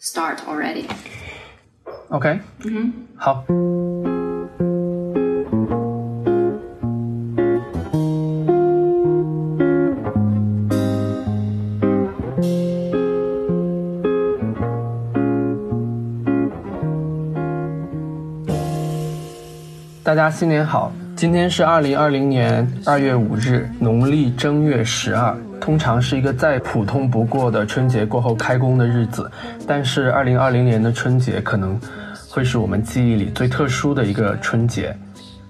start already. OK，嗯哼。好。大家新年好！今天是二零二零年二月五日，农历正月十二，通常是一个再普通不过的春节过后开工的日子。但是二零二零年的春节可能会是我们记忆里最特殊的一个春节。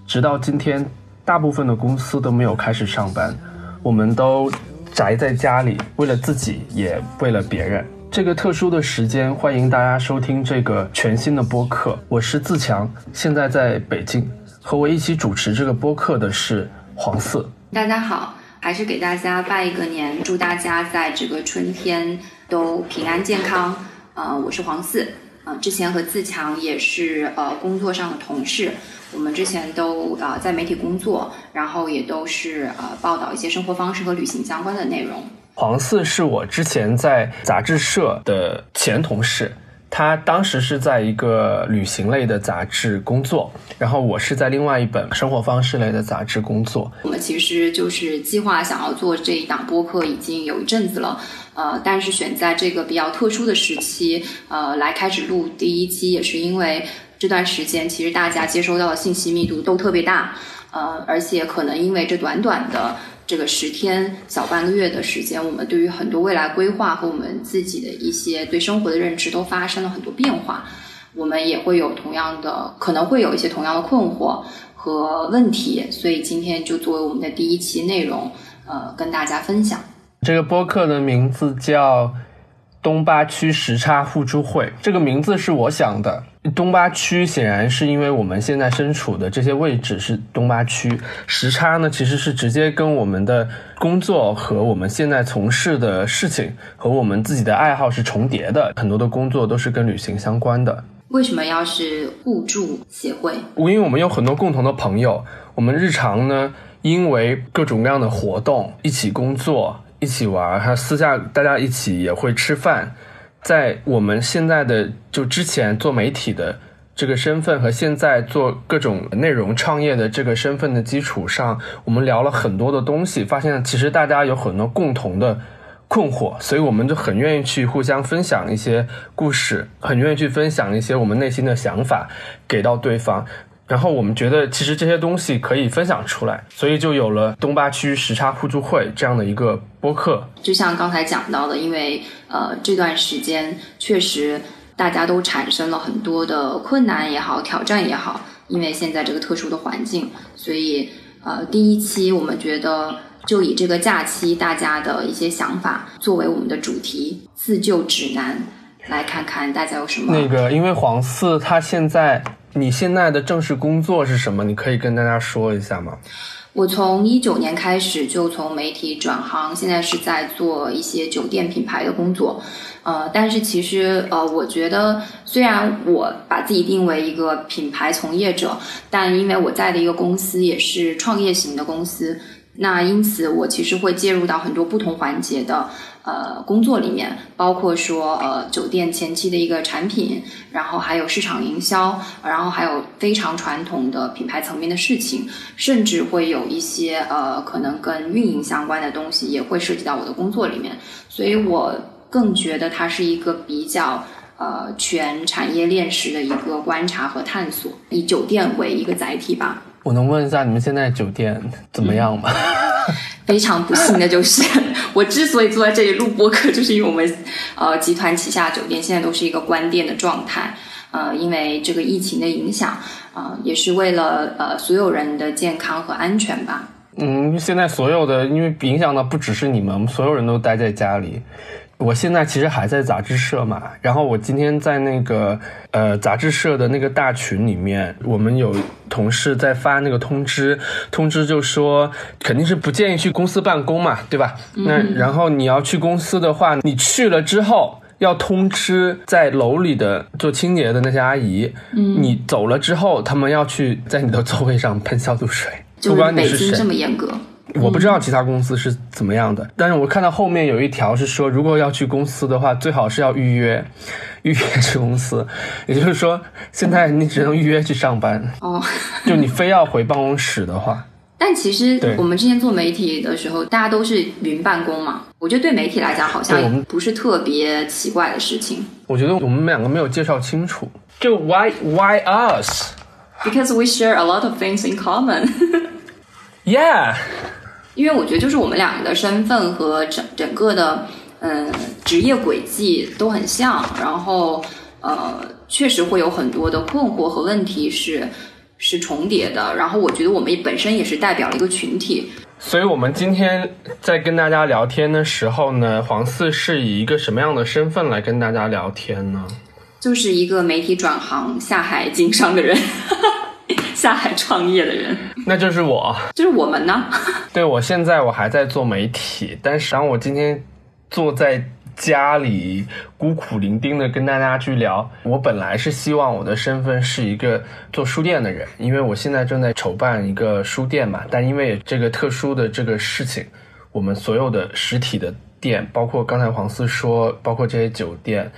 直到今天，大部分的公司都没有开始上班，我们都宅在家里，为了自己，也为了别人。这个特殊的时间，欢迎大家收听这个全新的播客。我是自强，现在在北京。和我一起主持这个播客的是黄四。大家好，还是给大家拜一个年，祝大家在这个春天都平安健康。呃，我是黄四，呃，之前和自强也是呃工作上的同事，我们之前都呃在媒体工作，然后也都是呃报道一些生活方式和旅行相关的内容。黄四是我之前在杂志社的前同事。他当时是在一个旅行类的杂志工作，然后我是在另外一本生活方式类的杂志工作。我们其实就是计划想要做这一档播客已经有一阵子了，呃，但是选在这个比较特殊的时期，呃，来开始录第一期，也是因为这段时间其实大家接收到的信息密度都特别大，呃，而且可能因为这短短的。这个十天小半个月的时间，我们对于很多未来规划和我们自己的一些对生活的认知都发生了很多变化。我们也会有同样的，可能会有一些同样的困惑和问题，所以今天就作为我们的第一期内容，呃，跟大家分享。这个播客的名字叫。东八区时差互助会这个名字是我想的。东八区显然是因为我们现在身处的这些位置是东八区，时差呢其实是直接跟我们的工作和我们现在从事的事情和我们自己的爱好是重叠的。很多的工作都是跟旅行相关的。为什么要是互助协会？因为我们有很多共同的朋友，我们日常呢因为各种各样的活动一起工作。一起玩，还有私下大家一起也会吃饭。在我们现在的就之前做媒体的这个身份和现在做各种内容创业的这个身份的基础上，我们聊了很多的东西，发现其实大家有很多共同的困惑，所以我们就很愿意去互相分享一些故事，很愿意去分享一些我们内心的想法给到对方。然后我们觉得，其实这些东西可以分享出来，所以就有了东八区时差互助会这样的一个播客。就像刚才讲到的，因为呃这段时间确实大家都产生了很多的困难也好，挑战也好，因为现在这个特殊的环境，所以呃第一期我们觉得就以这个假期大家的一些想法作为我们的主题自救指南，来看看大家有什么。那个，因为黄四他现在。你现在的正式工作是什么？你可以跟大家说一下吗？我从一九年开始就从媒体转行，现在是在做一些酒店品牌的工作。呃，但是其实呃，我觉得虽然我把自己定为一个品牌从业者，但因为我在的一个公司也是创业型的公司，那因此我其实会介入到很多不同环节的。呃，工作里面包括说，呃，酒店前期的一个产品，然后还有市场营销，然后还有非常传统的品牌层面的事情，甚至会有一些呃，可能跟运营相关的东西也会涉及到我的工作里面。所以我更觉得它是一个比较呃全产业链式的一个观察和探索，以酒店为一个载体吧。我能问一下你们现在酒店怎么样吗？非常不幸的就是，我之所以坐在这里录播客，就是因为我们呃集团旗下酒店现在都是一个关店的状态。呃，因为这个疫情的影响，啊，也是为了呃所有人的健康和安全吧。嗯，现在所有的因为影响的不只是你们，我们所有人都待在家里。我现在其实还在杂志社嘛，然后我今天在那个呃杂志社的那个大群里面，我们有同事在发那个通知，通知就说肯定是不建议去公司办公嘛，对吧？那然后你要去公司的话，你去了之后要通知在楼里的做清洁的那些阿姨，你走了之后，他们要去在你的座位上喷消毒水，就北京这么严格。我不知道其他公司是怎么样的，但是我看到后面有一条是说，如果要去公司的话，最好是要预约，预约去公司。也就是说，现在你只能预约去上班。哦，就你非要回办公室的话。但其实我们之前做媒体的时候，大家都是云办公嘛，我觉得对媒体来讲好像不是特别奇怪的事情我觉得我们两个没有介绍清楚，就 why why us？，because we share a lot of things in common。Yeah，因为我觉得就是我们两个的身份和整整个的嗯职业轨迹都很像，然后呃确实会有很多的困惑和问题是是重叠的。然后我觉得我们本身也是代表了一个群体，所以我们今天在跟大家聊天的时候呢，黄四是以一个什么样的身份来跟大家聊天呢？就是一个媒体转行下海经商的人，下海创业的人，那就是我。就是我们呢。对我现在我还在做媒体，但是当我今天坐在家里孤苦伶仃的跟大家去聊，我本来是希望我的身份是一个做书店的人，因为我现在正在筹办一个书店嘛，但因为这个特殊的这个事情，我们所有的实体的店，包括刚才黄思说，包括这些酒店。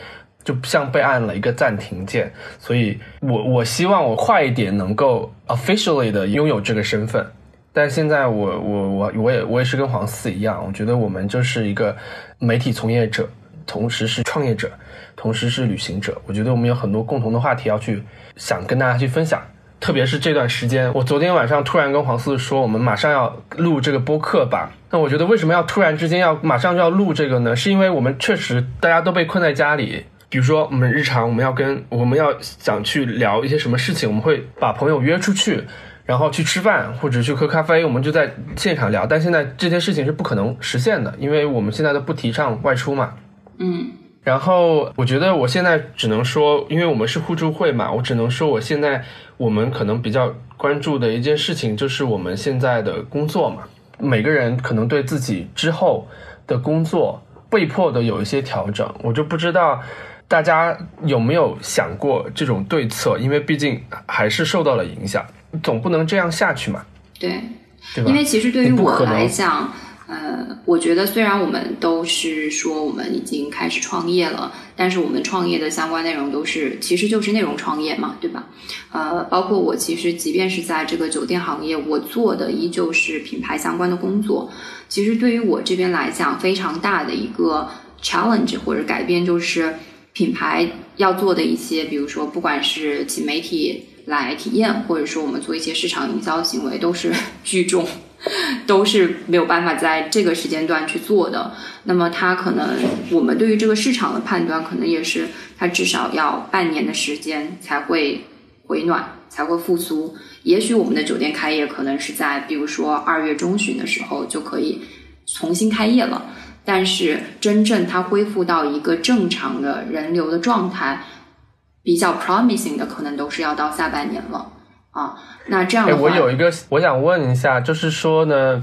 就像被按了一个暂停键，所以我我希望我快一点能够 officially 的拥有这个身份，但现在我我我我也我也是跟黄四一样，我觉得我们就是一个媒体从业者，同时是创业者，同时是旅行者。我觉得我们有很多共同的话题要去想跟大家去分享。特别是这段时间，我昨天晚上突然跟黄四说，我们马上要录这个播客吧。那我觉得为什么要突然之间要马上就要录这个呢？是因为我们确实大家都被困在家里。比如说，我们日常我们要跟我们要想去聊一些什么事情，我们会把朋友约出去，然后去吃饭或者去喝咖啡，我们就在现场聊。但现在这件事情是不可能实现的，因为我们现在都不提倡外出嘛。嗯，然后我觉得我现在只能说，因为我们是互助会嘛，我只能说我现在我们可能比较关注的一件事情就是我们现在的工作嘛。每个人可能对自己之后的工作被迫的有一些调整，我就不知道。大家有没有想过这种对策？因为毕竟还是受到了影响，总不能这样下去嘛，对，对吧？因为其实对于我来讲，呃，我觉得虽然我们都是说我们已经开始创业了，但是我们创业的相关内容都是其实就是内容创业嘛，对吧？呃，包括我其实即便是在这个酒店行业，我做的依旧是品牌相关的工作。其实对于我这边来讲，非常大的一个 challenge 或者改变就是。品牌要做的一些，比如说，不管是请媒体来体验，或者说我们做一些市场营销行为，都是聚众，都是没有办法在这个时间段去做的。那么，它可能我们对于这个市场的判断，可能也是它至少要半年的时间才会回暖，才会复苏。也许我们的酒店开业可能是在，比如说二月中旬的时候就可以重新开业了。但是真正它恢复到一个正常的人流的状态，比较 promising 的，可能都是要到下半年了啊。那这样哎，的话，我有一个，我想问一下，就是说呢，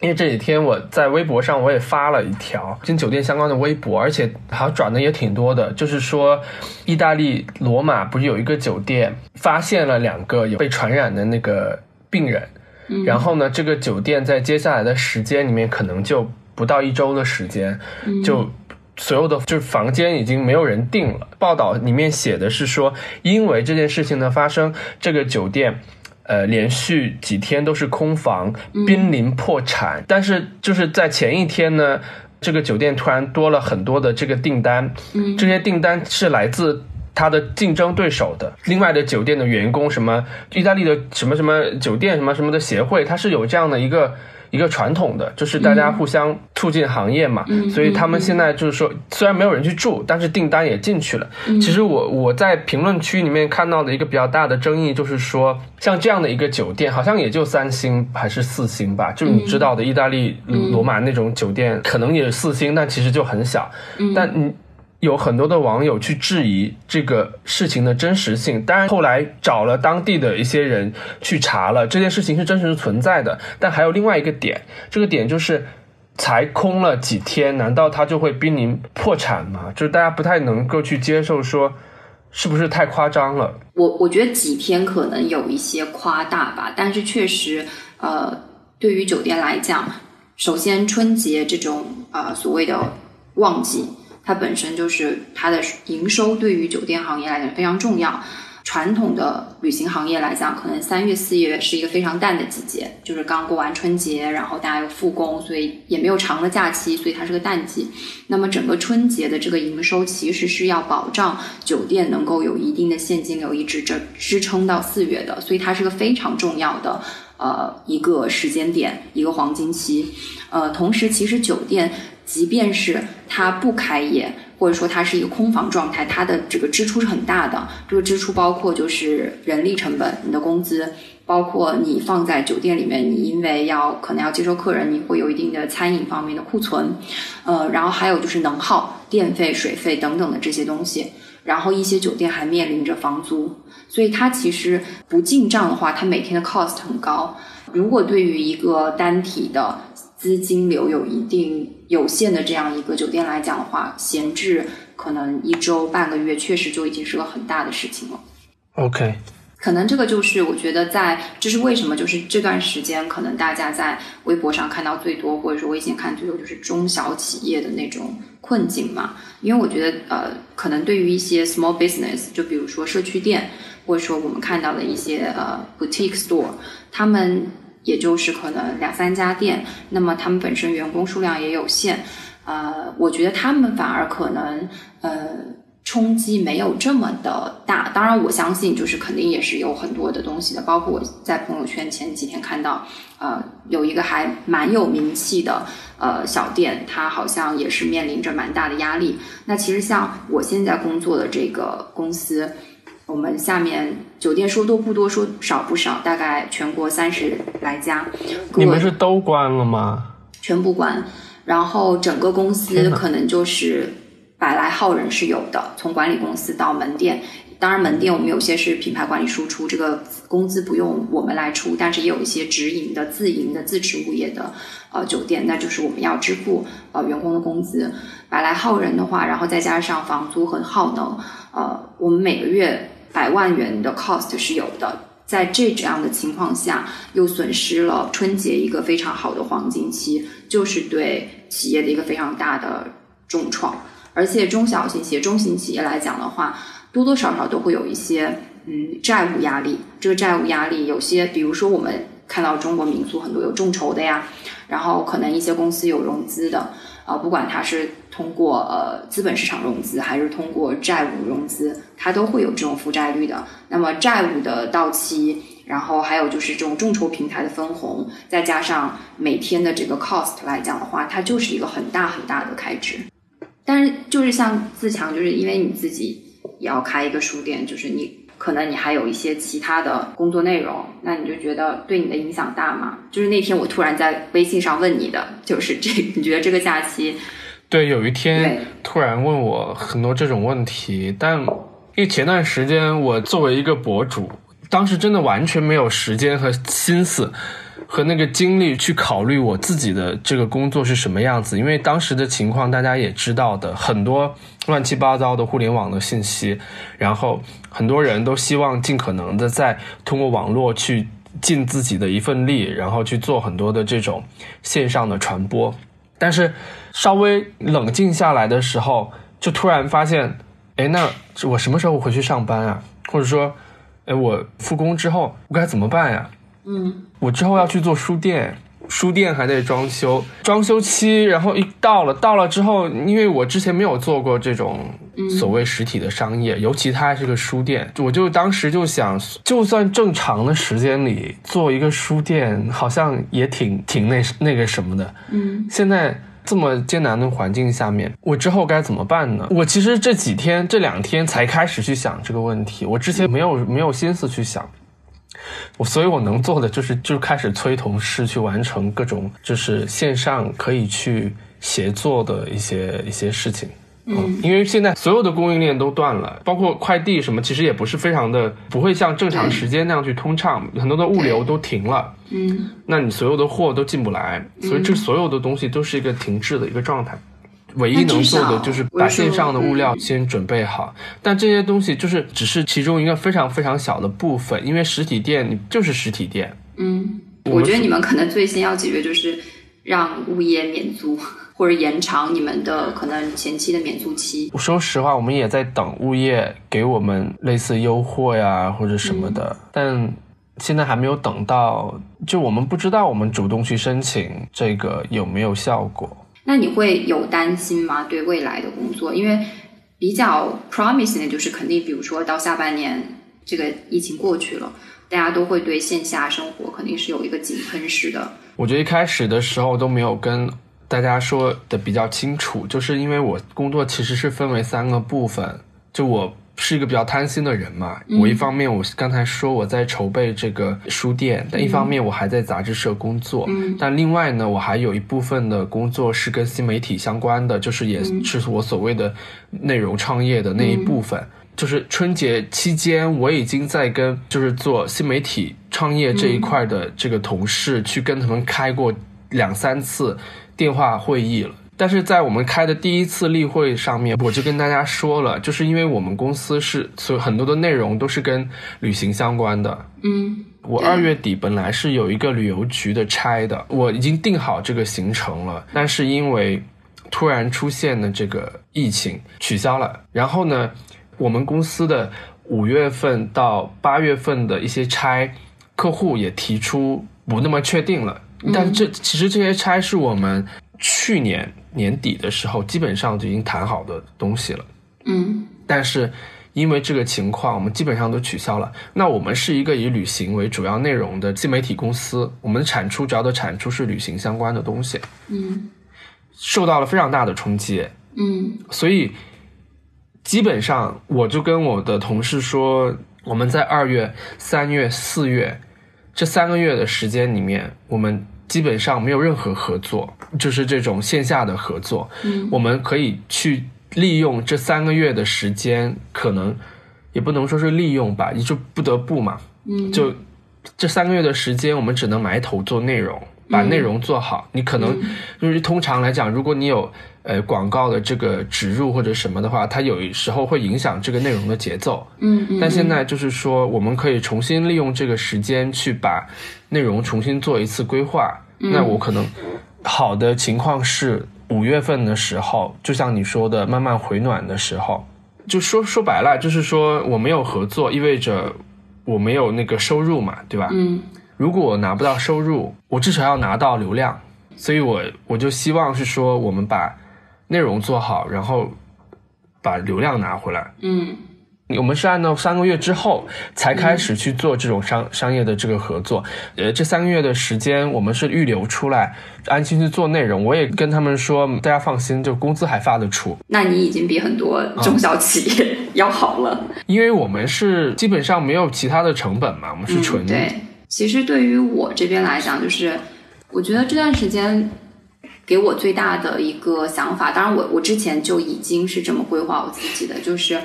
因为这几天我在微博上我也发了一条跟酒店相关的微博，而且好像转的也挺多的，就是说，意大利罗马不是有一个酒店发现了两个有被传染的那个病人，嗯然后呢，这个酒店在接下来的时间里面可能就不到一周的时间，嗯就所有的就是房间已经没有人订了。报道里面写的是说，因为这件事情的发生，这个酒店。呃，连续几天都是空房，濒临破产。但是就是在前一天呢，这个酒店突然多了很多的这个订单，嗯这些订单是来自他的竞争对手的另外的酒店的员工，什么意大利的什么什么酒店什么什么的协会，它是有这样的一个一个传统的，就是大家互相促进行业嘛。嗯所以他们现在就是说，虽然没有人去住，但是订单也进去了。嗯其实我我在评论区里面看到的一个比较大的争议，就是说，像这样的一个酒店，好像也就三星还是四星吧，就是你知道的意大利罗马那种酒店，可能也四星，但其实就很小。但你有很多的网友去质疑这个事情的真实性，当然后来找了当地的一些人去查了，这件事情是真实存在的。但还有另外一个点，这个点就是才空了几天，难道它就会濒临破产吗？就是大家不太能够去接受说。是不是太夸张了？我我觉得几天可能有一些夸大吧，但是确实，呃，对于酒店来讲，首先春节这种呃所谓的旺季，它本身就是它的营收对于酒店行业来讲非常重要。传统的旅行行业来讲，可能三月四月是一个非常淡的季节，就是刚过完春节，然后大家又复工，所以也没有长的假期，所以它是个淡季。那么整个春节的这个营收其实是要保障酒店能够有一定的现金流一直支支撑到四月的，所以它是个非常重要的呃一个时间点，一个黄金期。呃，同时其实酒店即便是它不开业。或者说它是一个空房状态，它的这个支出是很大的。这个支出包括就是人力成本，你的工资，包括你放在酒店里面，你因为要可能要接收客人，你会有一定的餐饮方面的库存，呃，然后还有就是能耗、电费、水费等等的这些东西。然后一些酒店还面临着房租，所以它其实不进账的话，它每天的 cost 很高。如果对于一个单体的资金流有一定有限的这样一个酒店来讲的话，闲置可能一周半个月，确实就已经是个很大的事情了。OK，可能这个就是我觉得在这是为什么，就是这段时间可能大家在微博上看到最多，或者说微信看最多，就是中小企业的那种困境嘛。因为我觉得呃，可能对于一些 small business，就比如说社区店，或者说我们看到的一些呃 boutique store，他们。也就是可能两三家店，那么他们本身员工数量也有限，呃，我觉得他们反而可能呃冲击没有这么的大。当然，我相信就是肯定也是有很多的东西的，包括我在朋友圈前几天看到，呃，有一个还蛮有名气的呃小店，它好像也是面临着蛮大的压力。那其实像我现在工作的这个公司。我们下面酒店说多不多，说少不少，大概全国三十来家。你们是都关了吗？全部关，然后整个公司可能就是百来号人是有的，从管理公司到门店。当然，门店我们有些是品牌管理输出，这个工资不用我们来出，但是也有一些直营的、自营的、自持物业的呃酒店，那就是我们要支付呃员工的工资。百来号人的话，然后再加上房租和耗能，呃，我们每个月。百万元的 cost 是有的，在这这样的情况下，又损失了春节一个非常好的黄金期，就是对企业的一个非常大的重创。而且中小型企业、中型企业来讲的话，多多少少都会有一些嗯债务压力。这个债务压力有些，比如说我们看到中国民宿很多有众筹的呀，然后可能一些公司有融资的。啊，不管它是通过呃资本市场融资，还是通过债务融资，它都会有这种负债率的。那么债务的到期，然后还有就是这种众筹平台的分红，再加上每天的这个 cost 来讲的话，它就是一个很大很大的开支。但是就是像自强，就是因为你自己也要开一个书店，就是你。可能你还有一些其他的工作内容，那你就觉得对你的影响大吗？就是那天我突然在微信上问你的，就是这，你觉得这个假期？对，有一天突然问我很多这种问题，但因为前段时间我作为一个博主，当时真的完全没有时间和心思。和那个精力去考虑我自己的这个工作是什么样子，因为当时的情况大家也知道的，很多乱七八糟的互联网的信息，然后很多人都希望尽可能的在通过网络去尽自己的一份力，然后去做很多的这种线上的传播。但是稍微冷静下来的时候，就突然发现，哎，那我什么时候回去上班啊？或者说，哎，我复工之后我该怎么办呀？嗯，我之后要去做书店，书店还得装修，装修期，然后一到了，到了之后，因为我之前没有做过这种所谓实体的商业，尤其它还是个书店，我就当时就想，就算正常的时间里做一个书店，好像也挺挺那那个什么的。嗯，现在这么艰难的环境下面，我之后该怎么办呢？我其实这几天这两天才开始去想这个问题，我之前没有没有心思去想。我所以，我能做的就是就开始催同事去完成各种就是线上可以去协作的一些一些事情。嗯，因为现在所有的供应链都断了，包括快递什么，其实也不是非常的不会像正常时间那样去通畅，很多的物流都停了。嗯，那你所有的货都进不来，所以这所有的东西都是一个停滞的一个状态。唯一能做的就是把线上的物料先准备好，但这些东西就是只是其中一个非常非常小的部分，因为实体店你就是实体店，嗯，我觉得你们可能最先要解决就是让物业免租。或者延长你们的可能前期的免租期。说实话，我们也在等物业给我们类似优惠啊或者什么的，但现在还没有等到。就我们不知道我们主动去申请这个有没有效果。那你会有担心吗？对未来的工作，因为比较 promising 的就是肯定，比如说到下半年这个疫情过去了，大家都会对线下生活肯定是有一个井喷式的。我觉得一开始的时候都没有跟。大家说的比较清楚，就是因为我工作其实是分为三个部分，就我是一个比较贪心的人嘛。我一方面我刚才说我在筹备这个书店，但一方面我还在杂志社工作。但另外呢，我还有一部分的工作是跟新媒体相关的，就是也是我所谓的内容创业的那一部分。就是春节期间，我已经在跟就是做新媒体创业这一块的这个同事去跟他们开过两三次。电话会议了，但是在我们开的第一次例会上面，我就跟大家说了，就是因为我们公司是所很多的内容都是跟旅行相关的。嗯，我二月底本来是有一个旅游局的差的，我已经定好这个行程了，但是因为突然出现的这个疫情取消了。然后呢，我们公司的五月份到八月份的一些差，客户也提出不那么确定了。但这其实这些差是我们去年年底的时候基本上就已经谈好的东西了，嗯，但是因为这个情况，我们基本上都取消了。那我们是一个以旅行为主要内容的新媒体公司，我们的产出主要的产出是旅行相关的东西，嗯，受到了非常大的冲击，嗯，所以基本上我就跟我的同事说，我们在二月、三月、四月这三个月的时间里面，我们。基本上没有任何合作，就是这种线下的合作。嗯，我们可以去利用这三个月的时间，可能也不能说是利用吧，你就不得不嘛。嗯，就这三个月的时间，我们只能埋头做内容，把内容做好。你可能就是通常来讲，如果你有呃广告的这个植入或者什么的话，它有时候会影响这个内容的节奏。嗯嗯。但现在就是说，我们可以重新利用这个时间去把。内容重新做一次规划，那我可能好的情况是五月份的时候，就像你说的，慢慢回暖的时候，就说说白了，就是说我没有合作，意味着我没有那个收入嘛，对吧？嗯，如果我拿不到收入，我至少要拿到流量，所以我我就希望是说我们把内容做好，然后把流量拿回来。嗯。我们是按照三个月之后才开始去做这种商商业的这个合作，呃，这三个月的时间我们是预留出来，安心去做内容。我也跟他们说，大家放心，就工资还发得出。那你已经比很多中小企业要好了，因为我们是基本上没有其他的成本嘛，我们是纯对。其实对于我这边来讲，就是我觉得这段时间给我最大的一个想法，当然我我之前就已经是这么规划我自己的，就是。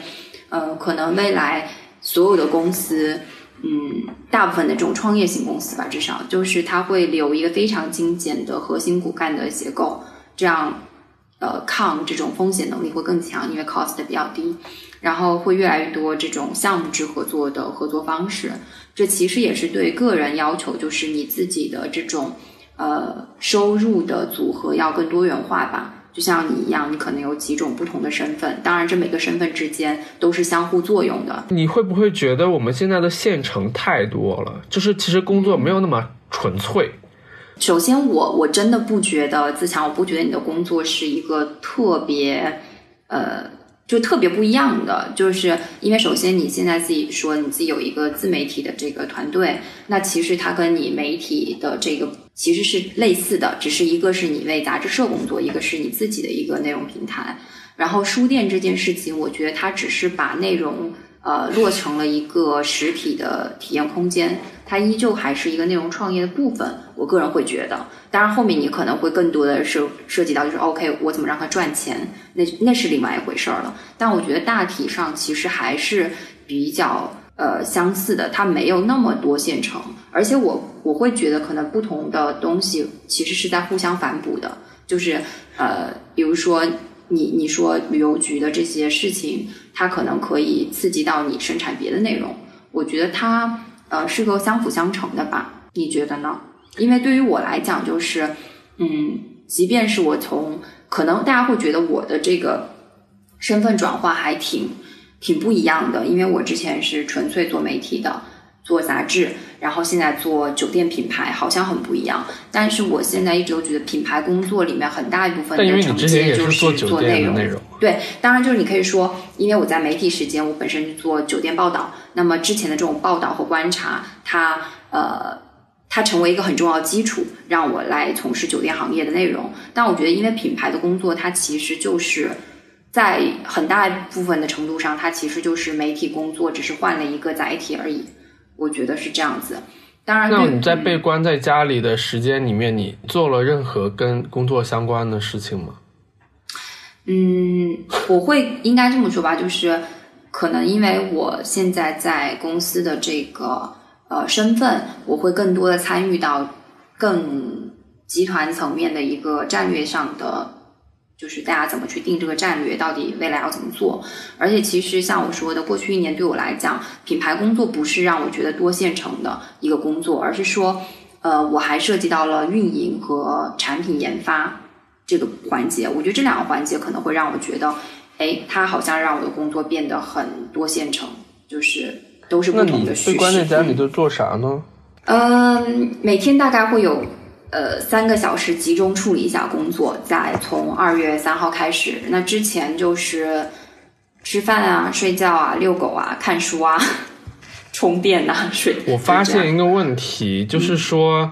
嗯，可能未来所有的公司，嗯，大部分的这种创业型公司吧，至少就是它会留一个非常精简的核心骨干的结构，这样，呃，抗这种风险能力会更强，因为 cost 比较低，然后会越来越多这种项目制合作的合作方式，这其实也是对个人要求，就是你自己的这种呃收入的组合要更多元化吧。就像你一样，你可能有几种不同的身份，当然这每个身份之间都是相互作用的。你会不会觉得我们现在的县城太多了？就是其实工作没有那么纯粹。首先，我我真的不觉得自强，我不觉得你的工作是一个特别呃。就特别不一样的，就是因为首先你现在自己说你自己有一个自媒体的这个团队，那其实它跟你媒体的这个其实是类似的，只是一个是你为杂志社工作，一个是你自己的一个内容平台。然后书店这件事情，我觉得它只是把内容。呃，落成了一个实体的体验空间，它依旧还是一个内容创业的部分。我个人会觉得，当然后面你可能会更多的是涉及到，就是 OK，我怎么让它赚钱，那那是另外一回事儿了。但我觉得大体上其实还是比较呃相似的，它没有那么多现成，而且我我会觉得可能不同的东西其实是在互相反哺的，就是呃，比如说。你你说旅游局的这些事情，它可能可以刺激到你生产别的内容。我觉得它呃是个相辅相成的吧？你觉得呢？因为对于我来讲，就是嗯，即便是我从可能大家会觉得我的这个身份转化还挺挺不一样的，因为我之前是纯粹做媒体的。做杂志，然后现在做酒店品牌，好像很不一样。但是我现在一直都觉得品牌工作里面很大一部分的承接就是做内容。对，当然就是你可以说，因为我在媒体时间，我本身做酒店报道，那么之前的这种报道和观察，它呃，它成为一个很重要的基础，让我来从事酒店行业的内容。但我觉得，因为品牌的工作，它其实就是在很大一部分的程度上，它其实就是媒体工作，只是换了一个载体而已。我觉得是这样子，当然。那你在被关在家里的时间里面，你做了任何跟工作相关的事情吗？嗯，我会应该这么说吧，就是可能因为我现在在公司的这个呃身份，我会更多的参与到更集团层面的一个战略上的。就是大家怎么去定这个战略，到底未来要怎么做？而且其实像我说的，过去一年对我来讲，品牌工作不是让我觉得多线程的一个工作，而是说，呃，我还涉及到了运营和产品研发这个环节。我觉得这两个环节可能会让我觉得，哎，它好像让我的工作变得很多线程，就是都是不同的叙事。被关键家你都做啥呢？嗯，每天大概会有。呃，三个小时集中处理一下工作，再从二月三号开始。那之前就是吃饭啊、睡觉啊、遛狗啊、看书啊、充电呐、睡。我发现一个问题，就是说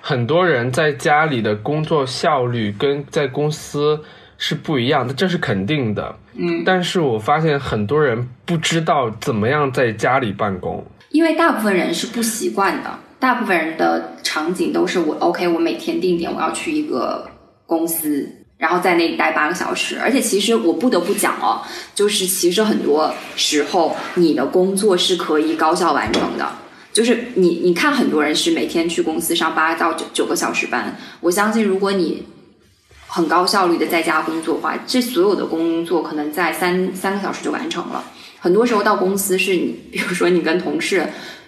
很多人在家里的工作效率跟在公司是不一样的，这是肯定的。嗯，但是我发现很多人不知道怎么样在家里办公，因为大部分人是不习惯的。大部分人的场景都是我 OK，我每天定点我要去一个公司，然后在那里待八个小时。而且其实我不得不讲哦，就是其实很多时候你的工作是可以高效完成的。就是你你看很多人是每天去公司上八到九九个小时班，我相信如果你很高效率的在家工作的话，这所有的工作可能在三三个小时就完成了。很多时候到公司是你，比如说你跟同事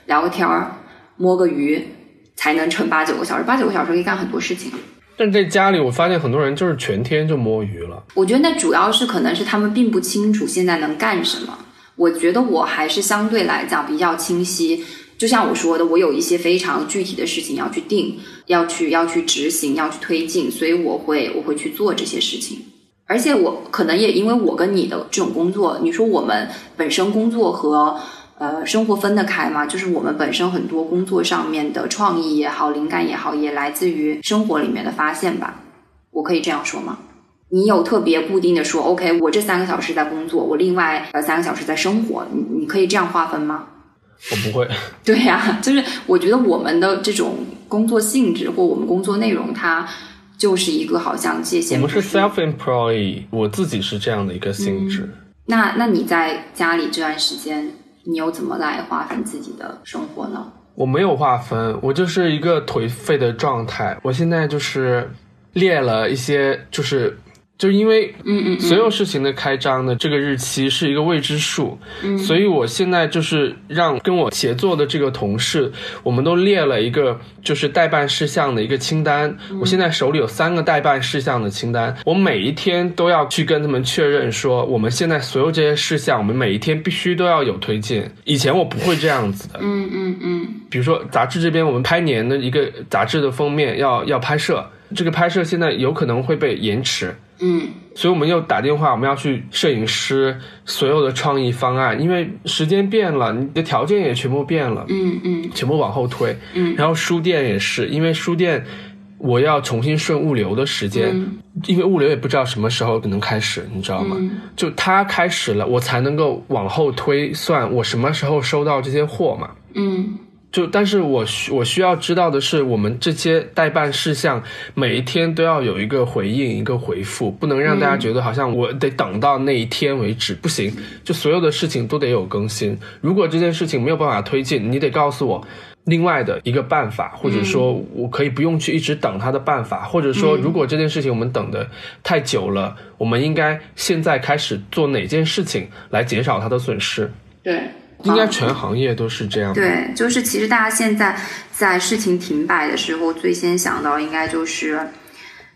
聊个天儿。摸个鱼才能撑八九个小时，八九个小时可以干很多事情。但在家里，我发现很多人就是全天就摸鱼了。我觉得那主要是可能是他们并不清楚现在能干什么。我觉得我还是相对来讲比较清晰。就像我说的，我有一些非常具体的事情要去定，要去要去执行，要去推进，所以我会我会去做这些事情。而且我可能也因为我跟你的这种工作，你说我们本身工作和。呃，生活分得开吗？就是我们本身很多工作上面的创意也好，灵感也好，也来自于生活里面的发现吧。我可以这样说吗？你有特别固定的说，OK，我这三个小时在工作，我另外呃三个小时在生活，你你可以这样划分吗？我不会。对呀，就是我觉得我们的这种工作性质或我们工作内容，它就是一个好像界限。我们是 self-employed，我自己是这样的一个性质。那那你在家里这段时间？你又怎么来划分自己的生活呢？我没有划分，我就是一个颓废的状态。我现在就是列了一些，就是。就因为，嗯嗯，所有事情的开张的这个日期是一个未知数，嗯，所以我现在就是让跟我协作的这个同事，我们都列了一个就是代办事项的一个清单。我现在手里有三个代办事项的清单，我每一天都要去跟他们确认说，我们现在所有这些事项，我们每一天必须都要有推进。以前我不会这样子的，嗯嗯嗯。比如说杂志这边，我们拍年的一个杂志的封面要要拍摄，这个拍摄现在有可能会被延迟。嗯，所以我们又打电话，我们要去摄影师所有的创意方案，因为时间变了，你的条件也全部变了，嗯嗯，全部往后推，嗯，然后书店也是，因为书店我要重新顺物流的时间，因为物流也不知道什么时候能开始，你知道吗？就它开始了，我才能够往后推算我什么时候收到这些货嘛，嗯。就，但是我需我需要知道的是，我们这些代办事项每一天都要有一个回应，一个回复，不能让大家觉得好像我得等到那一天为止，不行。就所有的事情都得有更新。如果这件事情没有办法推进，你得告诉我另外的一个办法，或者说我可以不用去一直等他的办法，或者说如果这件事情我们等的太久了，我们应该现在开始做哪件事情来减少他的损失？对。应该全行业都是这样。对，就是其实大家现在在事情停摆的时候，最先想到应该就是，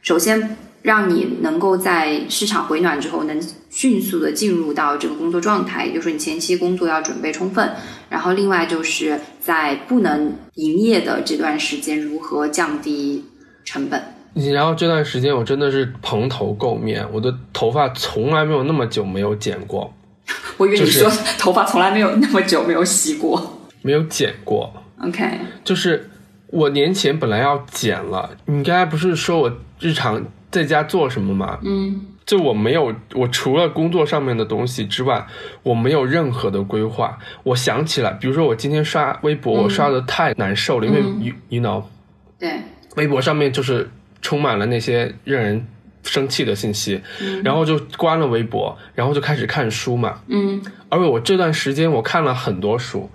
首先让你能够在市场回暖之后，能迅速的进入到这个工作状态，也就是你前期工作要准备充分。然后另外就是在不能营业的这段时间，如何降低成本。然后这段时间我真的是蓬头垢面，我的头发从来没有那么久没有剪过。我以为你说头发从来没有那么久没有洗过，没有剪过。OK，就是我年前本来要剪了。你刚才不是说我日常在家做什么吗？嗯，就我没有，我除了工作上面的东西之外，我没有任何的规划。我想起来，比如说我今天刷微博，我刷的太难受了，因为 you you know，对，微博上面就是。充满了那些让人生气的信息，然后就关了微博，然后就开始看书嘛。嗯，而且我这段时间我看了很多书，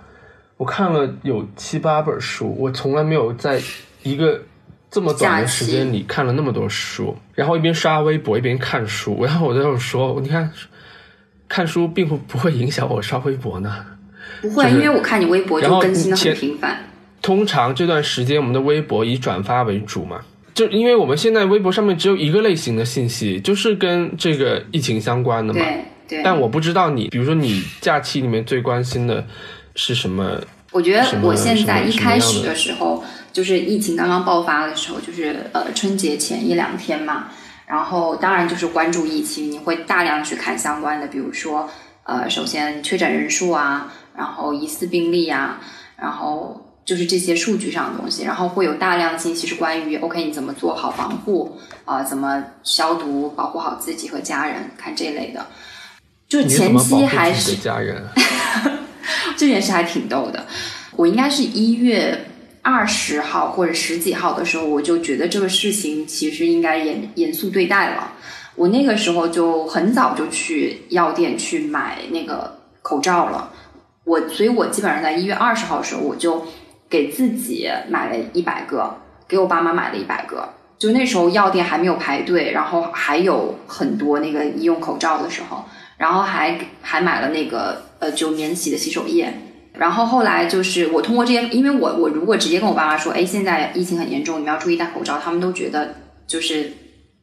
我看了有七八本书，我从来没有在一个这么短的时间里看了那么多书。然后一边刷微博一边看书，然后我就说：“你看，看书并不不会影响我刷微博呢。”不会，因为我看你微博就更新的很频繁。通常这段时间我们的微博以转发为主嘛。就因为我们现在微博上面只有一个类型的信息，就是跟这个疫情相关的嘛。对对。但我不知道你，比如说你假期里面最关心的是什么？我觉得我现在一开始的时候，就是疫情刚刚爆发的时候，就是呃春节前一两天嘛。然后当然就是关注疫情，你会大量去看相关的，比如说呃，首先确诊人数啊，然后疑似病例啊，然后。就是这些数据上的东西，然后会有大量信息是关于 OK 你怎么做好防护啊，怎么消毒，保护好自己和家人，看这类的。就前期还是家人，这件事还挺逗的。我应该是一月二十号或者十几号的时候，我就觉得这个事情其实应该严严肃对待了。我那个时候就很早就去药店去买那个口罩了。我所以，我基本上在一月二十号的时候我就。给自己买了一百个，给我爸妈买了一百个。就那时候药店还没有排队，然后还有很多那个医用口罩的时候，然后还还买了那个呃就免洗的洗手液。然后后来就是我通过这些，因为我我如果直接跟我爸妈说，哎，现在疫情很严重，你们要注意戴口罩，他们都觉得就是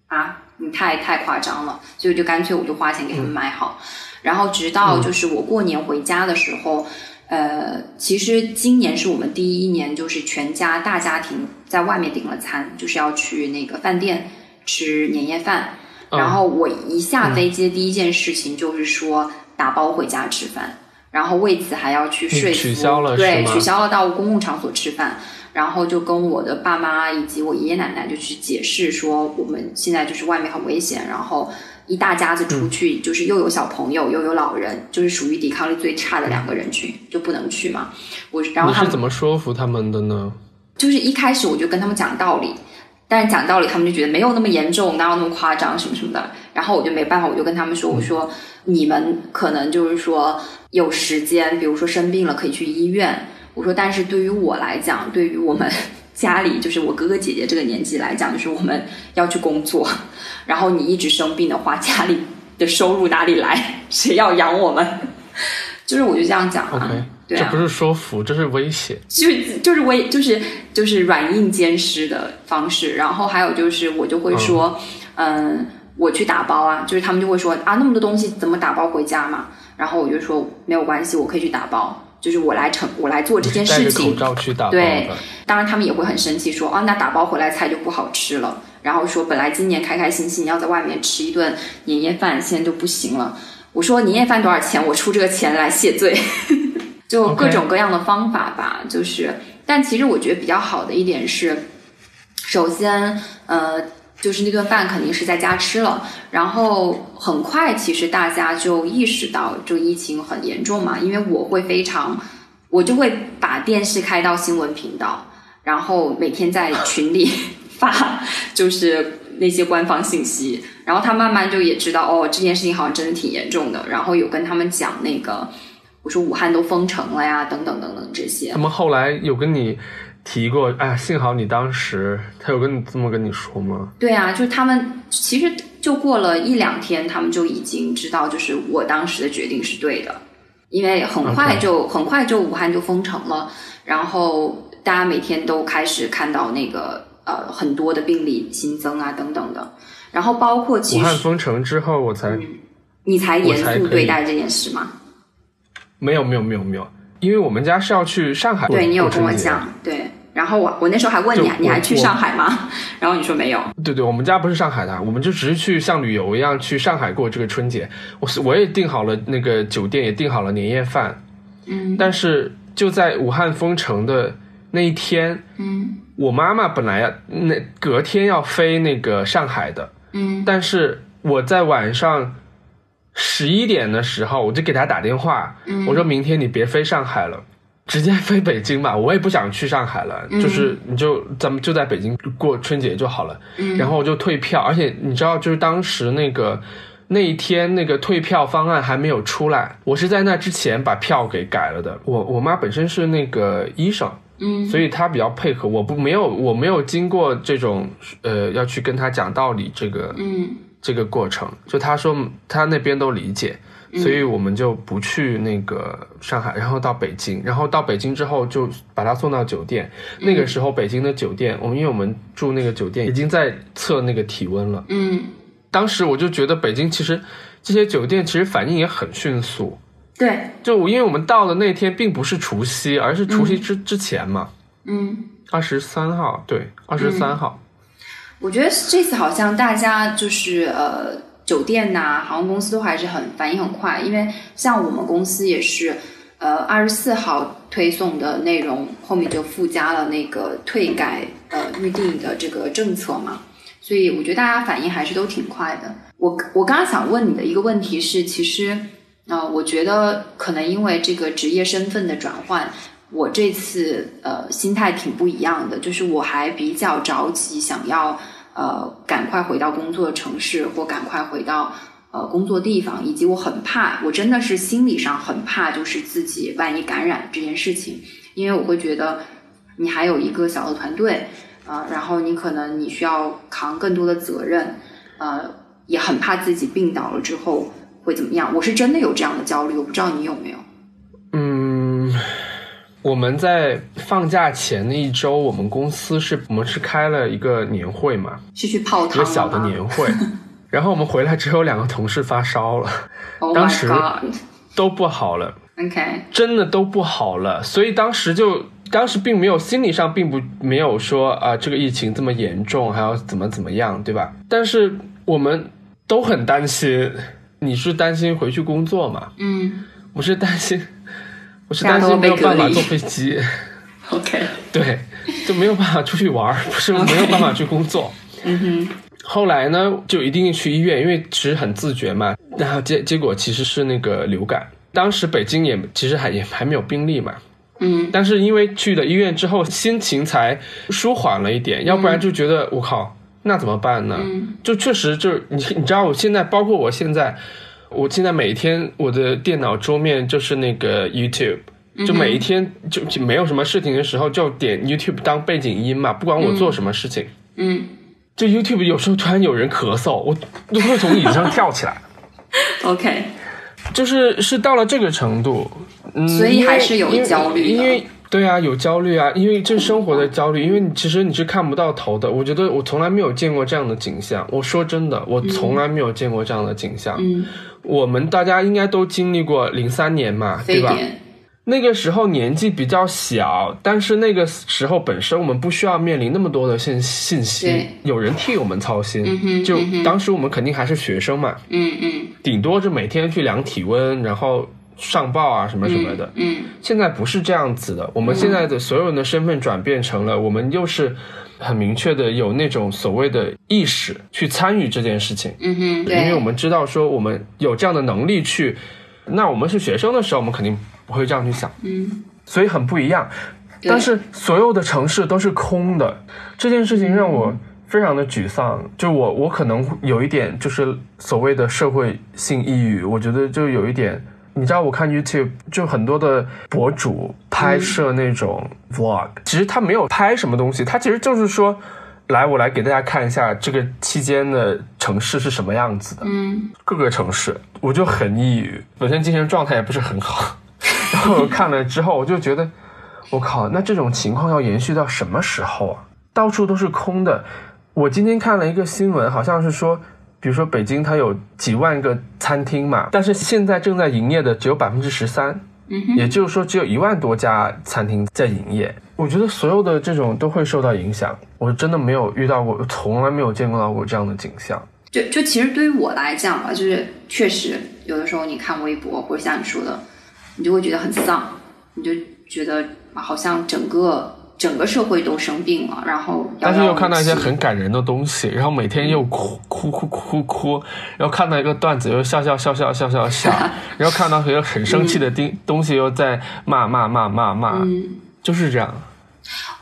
啊，你太太夸张了，所以就干脆我就花钱给他们买好。然后直到就是我过年回家的时候。呃，其实今年是我们第一年，就是全家大家庭在外面订了餐，就是要去那个饭店吃年夜饭。然后我一下飞机的第一件事情就是说打包回家吃饭，然后为此还要去说服，取消了对，取消了到公共场所吃饭，然后就跟我的爸妈以及我爷爷奶奶就去解释说，我们现在就是外面很危险，然后。一大家子出去，就是又有小朋友又有老人，就是属于抵抗力最差的两个人群，就不能去嘛。我然后他是怎么说服他们的呢？就是一开始我就跟他们讲道理，但是讲道理他们就觉得没有那么严重，哪有那么夸张什么什么的。然后我就没办法，我就跟他们说，我说你们可能就是说有时间，比如说生病了可以去医院。我说，但是对于我来讲，对于我们。家里就是我哥哥姐姐这个年纪来讲，就是我们要去工作，然后你一直生病的话，家里的收入哪里来？谁要养我们？就是我就这样讲啊，对啊，这不是说服，这是威胁，就就是威，就是就是软硬兼施的方式。然后还有就是，我就会说，嗯，我去打包啊，就是他们就会说啊，那么多东西怎么打包回家嘛？然后我就说没有关系，我可以去打包。就是我来成，我来做这件事情。对，当然他们也会很生气，说哦，那打包回来菜就不好吃了。然后说本来今年开开心心要在外面吃一顿年夜饭，现在就不行了。我说年夜饭多少钱？我出这个钱来谢罪。就各种各样的方法吧。就是，但其实我觉得比较好的一点是，首先，呃。就是那顿饭肯定是在家吃了，然后很快其实大家就意识到这疫情很严重嘛，因为我会非常，我就会把电视开到新闻频道，然后每天在群里 发就是那些官方信息，然后他慢慢就也知道哦这件事情好像真的挺严重的，然后有跟他们讲那个，我说武汉都封城了呀，等等等等这些。他们后来有跟你。提过，哎，幸好你当时他有跟你这么跟你说吗？对啊，就是他们其实就过了一两天，他们就已经知道，就是我当时的决定是对的。因为很快就很快就武汉就封城了，然后大家每天都开始看到那个呃很多的病例新增啊等等的，然后包括其实武汉封城之后，我才、你才严肃对待这件事吗？没有没有没有没有，因为我们家是要去上海过对你有跟我讲，对，然后我我那时候还问你你还去上海吗？然后你说没有，对对，我们家不是上海的，我们就只是去像旅游一样去上海过这个春节。我是我也订好了那个酒店，也订好了年夜饭，嗯。但是就在武汉封城的那一天，嗯。我妈妈本来要那隔天要飞那个上海的，嗯。但是我在晚上十一点的时候，我就给她打电话，嗯。我说明天你别飞上海了。直接飞北京吧，我也不想去上海了，嗯就是你就咱们就在北京过春节就好了。嗯然后我就退票，而且你知道，就是当时那个那一天那个退票方案还没有出来，我是在那之前把票给改了的。我我妈本身是那个医生，嗯所以她比较配合，我不没有我没有经过这种呃要去跟她讲道理这个嗯这个过程，就她说她那边都理解。所以我们就不去那个上海，然后到北京，然后到北京之后就把他送到酒店。那个时候北京的酒店，我们因为我们住那个酒店已经在测那个体温了。嗯，当时我就觉得北京其实这些酒店其实反应也很迅速。对，就因为我们到的那天并不是除夕，而是除夕之、之前嘛，嗯。二十三号，对，二十三号。我觉得这次好像大家就是呃，酒店呐、航空公司都还是很反应很快，因为像我们公司也是，呃，二十四号推送的内容后面就附加了那个退改呃预定的这个政策嘛，所以我觉得大家反应还是都挺快的。我我刚刚想问你的一个问题是，其实呃，我觉得可能因为这个职业身份的转换，我这次呃心态挺不一样的，就是我还比较着急，想要呃赶快回到工作城市，或赶快回到呃工作地方，以及我很怕，我真的是心理上很怕，就是自己万一感染这件事情，因为我会觉得你还有一个小的团队，呃，然后你可能你需要扛更多的责任，呃，也很怕自己病倒了之后会怎么样，我是真的有这样的焦虑，我不知道你有没有。嗯，我们在放假前的一周，我们公司是我们是开了一个年会嘛，是去泡汤一个小的年会。然后我们回来之后，两个同事发烧了，？Oh 当时、都不好了，OK，。真的都不好了，所以当时就当时并没有心理上并不没有说啊、这个疫情这么严重，还要怎么怎么样，对吧？但是我们都很担心，你是担心回去工作嘛？嗯我是担心，我是担心没有办法坐飞机，，OK，对，就没有办法出去玩儿，不是 没有办法去工作。嗯哼，后来呢，就一定去医院，因为其实很自觉嘛。然后结结果其实是那个流感，当时北京也其实还也还没有病例嘛。嗯。但是因为去了医院之后，心情才舒缓了一点，要不然就觉得我靠，那怎么办呢？嗯。就确实就是你你知道，我现在包括我现在，我现在每天我的电脑桌面就是那个 YouTube。就每一天就就没有什么事情的时候，就点 YouTube 当背景音嘛，不管我做什么事情，嗯。就 YouTube 有时候突然有人咳嗽，我都会从椅子上跳起来，，OK，就是是到了这个程度，嗯，所以还是有焦虑的。因为对啊，有焦虑啊，因为这生活的焦虑，因为你其实你是看不到头的。我觉得我从来没有见过这样的景象，我说真的，我从来没有见过这样的景象。嗯，我们大家应该都经历过零三年嘛，对吧？那个时候年纪比较小，但是那个时候本身我们不需要面临那么多的信信息，有人替我们操心。嗯哼就嗯当时我们肯定还是学生嘛，嗯嗯顶多是每天去量体温，然后上报啊什么什么的。嗯现在不是这样子的，我们现在的所有人的身份转变成了，我们又是很明确的有那种所谓的意识去参与这件事情。嗯哼，因为我，们知道说我们有这样的能力去，那我们是学生的时候，我们肯定不会这样去想，嗯，所以很不一样。但是所有的城市都是空的，这件事情让我非常的沮丧。就我我可能有一点就是所谓的社会性抑郁，我觉得就有一点。你知道，我看 YouTube 就很多的博主拍摄那种 vlog，、其实他没有拍什么东西，他其实就是说，来我来给大家看一下这个期间的城市是什么样子的。嗯各个城市，我就很抑郁，本身精神状态也不是很好。然后我看了之后，我就觉得，我靠，那这种情况要延续到什么时候啊？到处都是空的。我今天看了一个新闻，好像是说，比如说北京它有几万个餐厅嘛，但是现在正在营业的只有百分之十三，嗯也就是说只有一万多家餐厅在营业。我觉得所有的这种都会受到影响。我真的没有遇到过，从来没有见过到过这样的景象。就就其实对于我来讲吧，就是确实有的时候你看微博或者像你说的，你就会觉得很丧，你就觉得啊好像整个整个社会都生病了，然后但是又看到一些很感人的东西，然后每天又哭哭哭哭哭，然后看到一个段子又笑笑笑笑笑笑笑，然后看到一个很生气的东东西又在骂骂骂骂骂，嗯就是这样。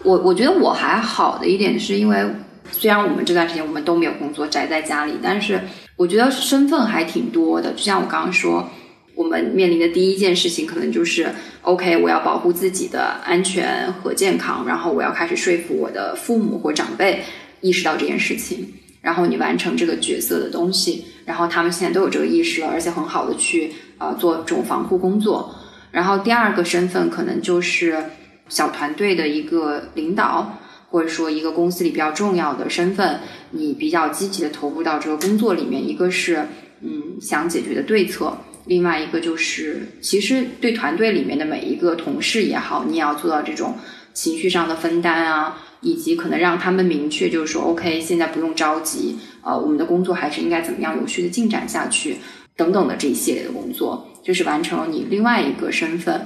我我觉得我还好的一点是因为虽然我们这段时间我们都没有工作，宅在家里，但是我觉得身份还挺多的。就像我刚刚说，我们面临的第一件事情可能就是 OK，我要保护自己的安全和健康，然后我要开始说服我的父母或长辈意识到这件事情，然后你完成这个角色的东西，然后他们现在都有这个意识了，而且很好的去呃做这种防护工作。然后第二个身份可能就是小团队的一个领导，或者说一个公司里比较重要的身份，你比较积极的投入到这个工作里面。一个是嗯想解决的对策，另外一个就是其实对团队里面的每一个同事也好，你也要做到这种情绪上的分担啊，以及可能让他们明确就是说，OK，现在不用着急，呃，我们的工作还是应该怎么样有序的进展下去，等等的这一系列的工作，就是完成了你另外一个身份。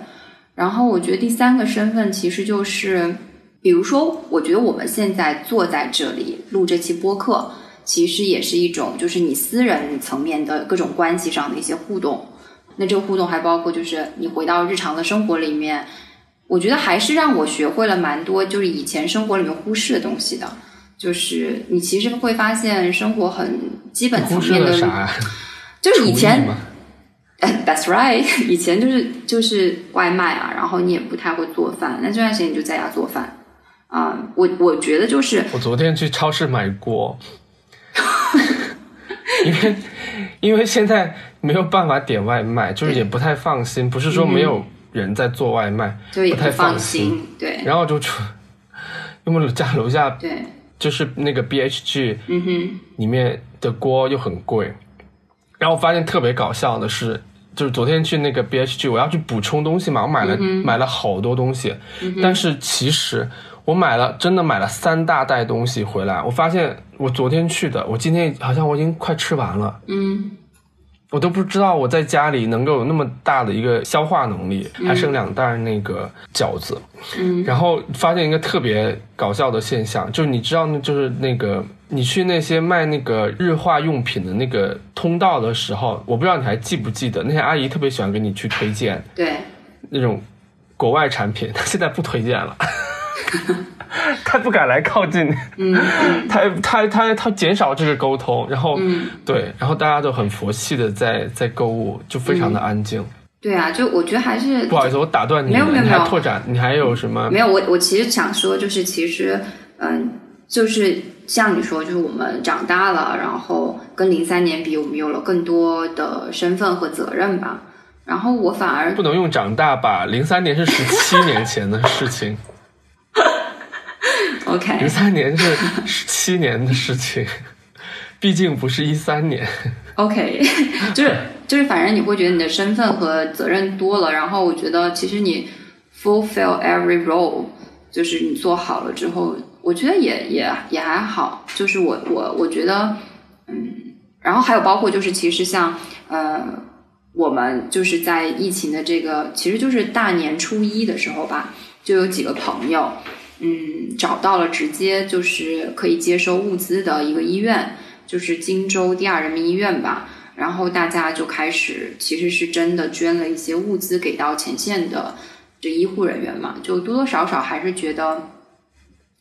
然后我觉得第三个身份其实就是，比如说，我觉得我们现在坐在这里录这期播客，其实也是一种就是你私人层面的各种关系上的一些互动。那这个互动还包括就是你回到日常的生活里面，我觉得还是让我学会了蛮多就是以前生活里面忽视的东西的。就是你其实会发现生活很基本层面的？就是以前，That's right，以前就是就是外卖啊，然后你也不太会做饭，那这段时间你就在家做饭啊、我我觉得就是我昨天去超市买锅，因为因为现在没有办法点外卖，就是也不太放心。不是说没有人在做外卖，就也不太放放心对。然后就出，因为我家楼下对，就是那个 BHG 嗯哼，里面的锅又很贵，然后我发现特别搞笑的是，就是昨天去那个 BHG，我要去补充东西嘛，我买了、买了好多东西，但是其实我买了真的买了三大袋东西回来，我发现我昨天去的，我今天好像我已经快吃完了，嗯。我都不知道我在家里能够有那么大的一个消化能力，还剩两袋那个饺子，嗯。然后发现一个特别搞笑的现象，就是你知道，就是那个你去那些卖那个日化用品的那个通道的时候，我不知道你还记不记得，那些阿姨特别喜欢给你去推荐对，那种国外产品，她 现在不推荐了。她不敢来靠近，嗯嗯她她她她减少这个沟通，然后、嗯，对，然后大家都很佛系的在在购物，就非常的安静。对啊，就我觉得还是不好意思，我打断你，没有没有没有拓展，你还有什么？没有，我我其实想说，就是其实，嗯，就是像你说，就是我们长大了，然后跟零三年比，我们有了更多的身份和责任吧。然后我反而不能用长大吧？零三年是十七年前的事情，零 OK，三年是十七年的事情，毕竟不是一三年。OK，就 是就是，反正你会觉得你的身份和责任多了，然后我觉得其实你 fulfill every role，就是你做好了之后，我觉得也也也还好。就是我我我觉得，嗯，然后还有包括就是其实像呃，我们就是在疫情的这个，其实就是大年初一的时候吧，就有几个朋友，嗯，找到了直接就是可以接收物资的一个医院。就是荆州第二人民医院吧，然后大家就开始其实是真的捐了一些物资给到前线的这医护人员嘛，就多多少少还是觉得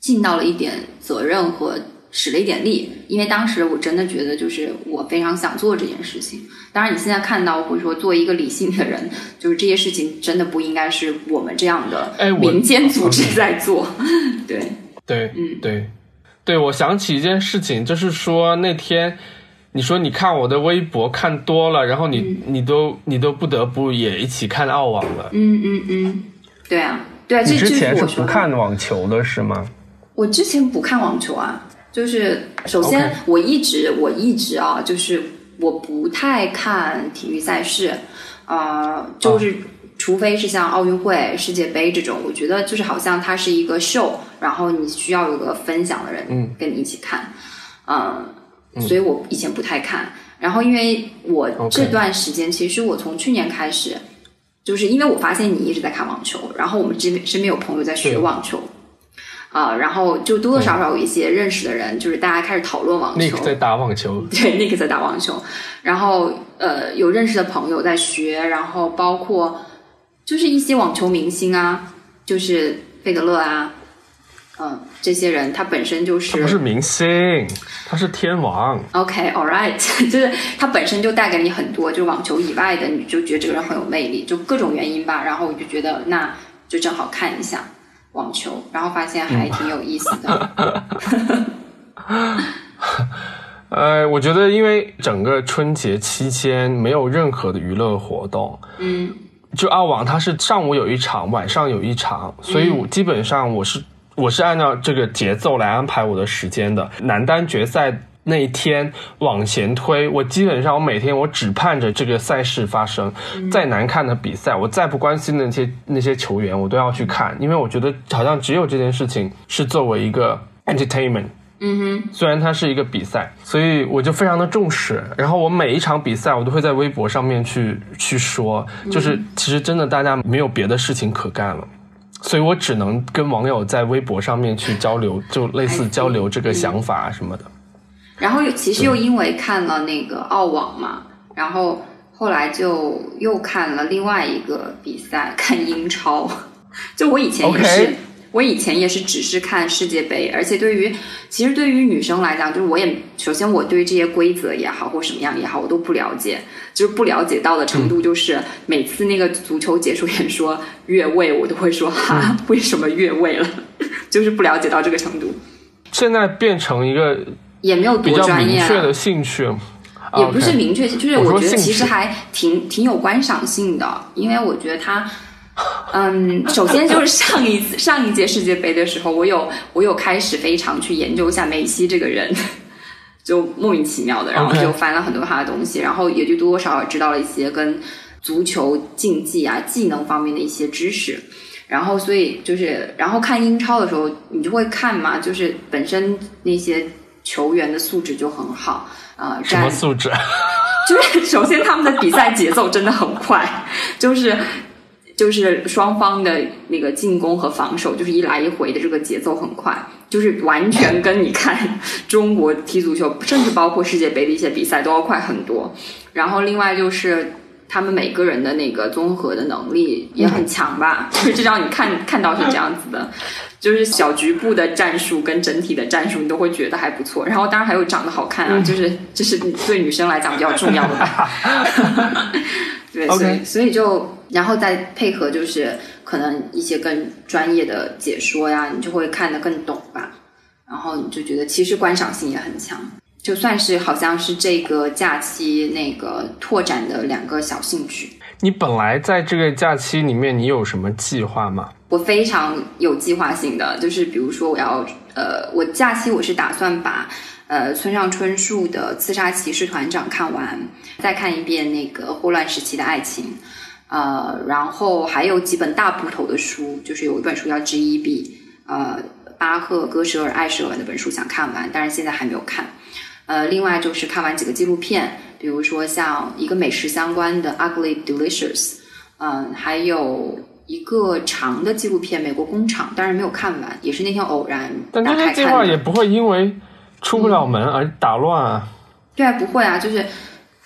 尽到了一点责任和使了一点力，因为当时我真的觉得就是我非常想做这件事情。当然你现在看到或者说作为一个理性的人，就是这些事情真的不应该是我们这样的哎民间组织在做，对，对，嗯对，对，我想起一件事情，就是说那天你说你看我的微博看多了，然后你、你都你都不得不也一起看澳网了。嗯嗯嗯，对啊，对啊，这你之前是不看网球的是吗？我之前不看网球啊，就是首先我一直我一直啊，就是我不太看体育赛事，啊、就是除非是像奥运会、世界杯这种，我觉得就是好像它是一个秀，然后你需要有个分享的人嗯。跟你一起看，嗯，所以我以前不太看。然后因为我这段时间，其实我从去年开始，就是因为我发现你一直在看网球，然后我们这边身边有朋友在学网球。啊、然后就多多少少有一些认识的人，就是大家开始讨论网球。Nick 在打网球，对，Nick 在打网球，然后呃有认识的朋友在学，然后包括就是一些网球明星啊，就是费德勒啊，嗯、这些人他本身就他不是明星，他是天王。OK，all、right，就是他本身就带给你很多，就是网球以外的，你就觉得这个人很有魅力，就各种原因吧。然后我就觉得那就正好看一下网球，然后发现还挺有意思的。呃，我觉得因为整个春节期间没有任何的娱乐活动，嗯就澳网它是上午有一场，晚上有一场，所以我基本上我是我是按照这个节奏来安排我的时间的。男单决赛那一天往前推，我基本上我每天我只盼着这个赛事发生。再难看的比赛，我再不关心那些那些球员，我都要去看，因为我觉得好像只有这件事情是作为一个 entertainment。嗯哼，虽然它是一个比赛，所以我就非常的重视。然后我每一场比赛，我都会在微博上面去去说，就是其实真的大家没有别的事情可干了，所以我只能跟网友在微博上面去交流，就类似交流这个想法啊什么的。然后又其实又因为看了那个澳网嘛，然后后来就又看了另外一个比赛，看英超。就我以前也是我以前也是只是看世界杯，而且对于其实对于女生来讲，就是我也首先我对这些规则也好或什么样也好，我都不了解，就是不了解到的程度，就是每次那个足球解说员说越位，我都会说 哈，为什么越位了？就是不了解到这个程度，现在变成一个也没有多专业、啊。明确的兴趣，也不是明确，就是我觉得其实还挺挺有观赏性的，因为我觉得他，嗯，首先就是上一次上一届世界杯的时候，我有我有开始非常去研究一下梅西这个人，就莫名其妙的，然后就翻了很多他的东西，然后也就多多少少知道了一些跟足球竞技啊技能方面的一些知识。然后，所以就是，然后看英超的时候，你就会看嘛，就是本身那些球员的素质就很好，啊、什么素质？就是首先他们的比赛节奏真的很快，就是就是双方的那个进攻和防守，就是一来一回的这个节奏很快，就是完全跟你看中国踢足球，甚至包括世界杯的一些比赛都要快很多。然后另外就是。他们每个人的那个综合的能力也很强吧，就是至少你看看到是这样子的，就是小局部的战术跟整体的战术，你都会觉得还不错。然后当然还有长得好看啊，就是这是对女生来讲比较重要的吧。对，所以所以就然后再配合就是可能一些更专业的解说呀，你就会看得更懂吧。然后你就觉得其实观赏性也很强，就算是好像是这个假期那个拓展的两个小兴趣。你本来在这个假期里面，你有什么计划吗？我非常有计划性的，就是比如说我要呃，我假期我是打算把呃村上春树的《刺杀骑士团长》看完，再看一遍那个《霍乱时期的爱情》，呃，然后还有几本大部头的书，就是有一本书叫《G E B》，呃，巴赫、戈舍尔、艾舍尔那本书想看完，但是现在还没有看。呃，另外就是看完几个纪录片，比如说像一个美食相关的《Ugly Delicious》，嗯，还有一个长的纪录片《美国工厂》，当然没有看完，也是那天偶然但这打开些计划也。不会因为出不了门而打乱啊。对啊，不会啊，就是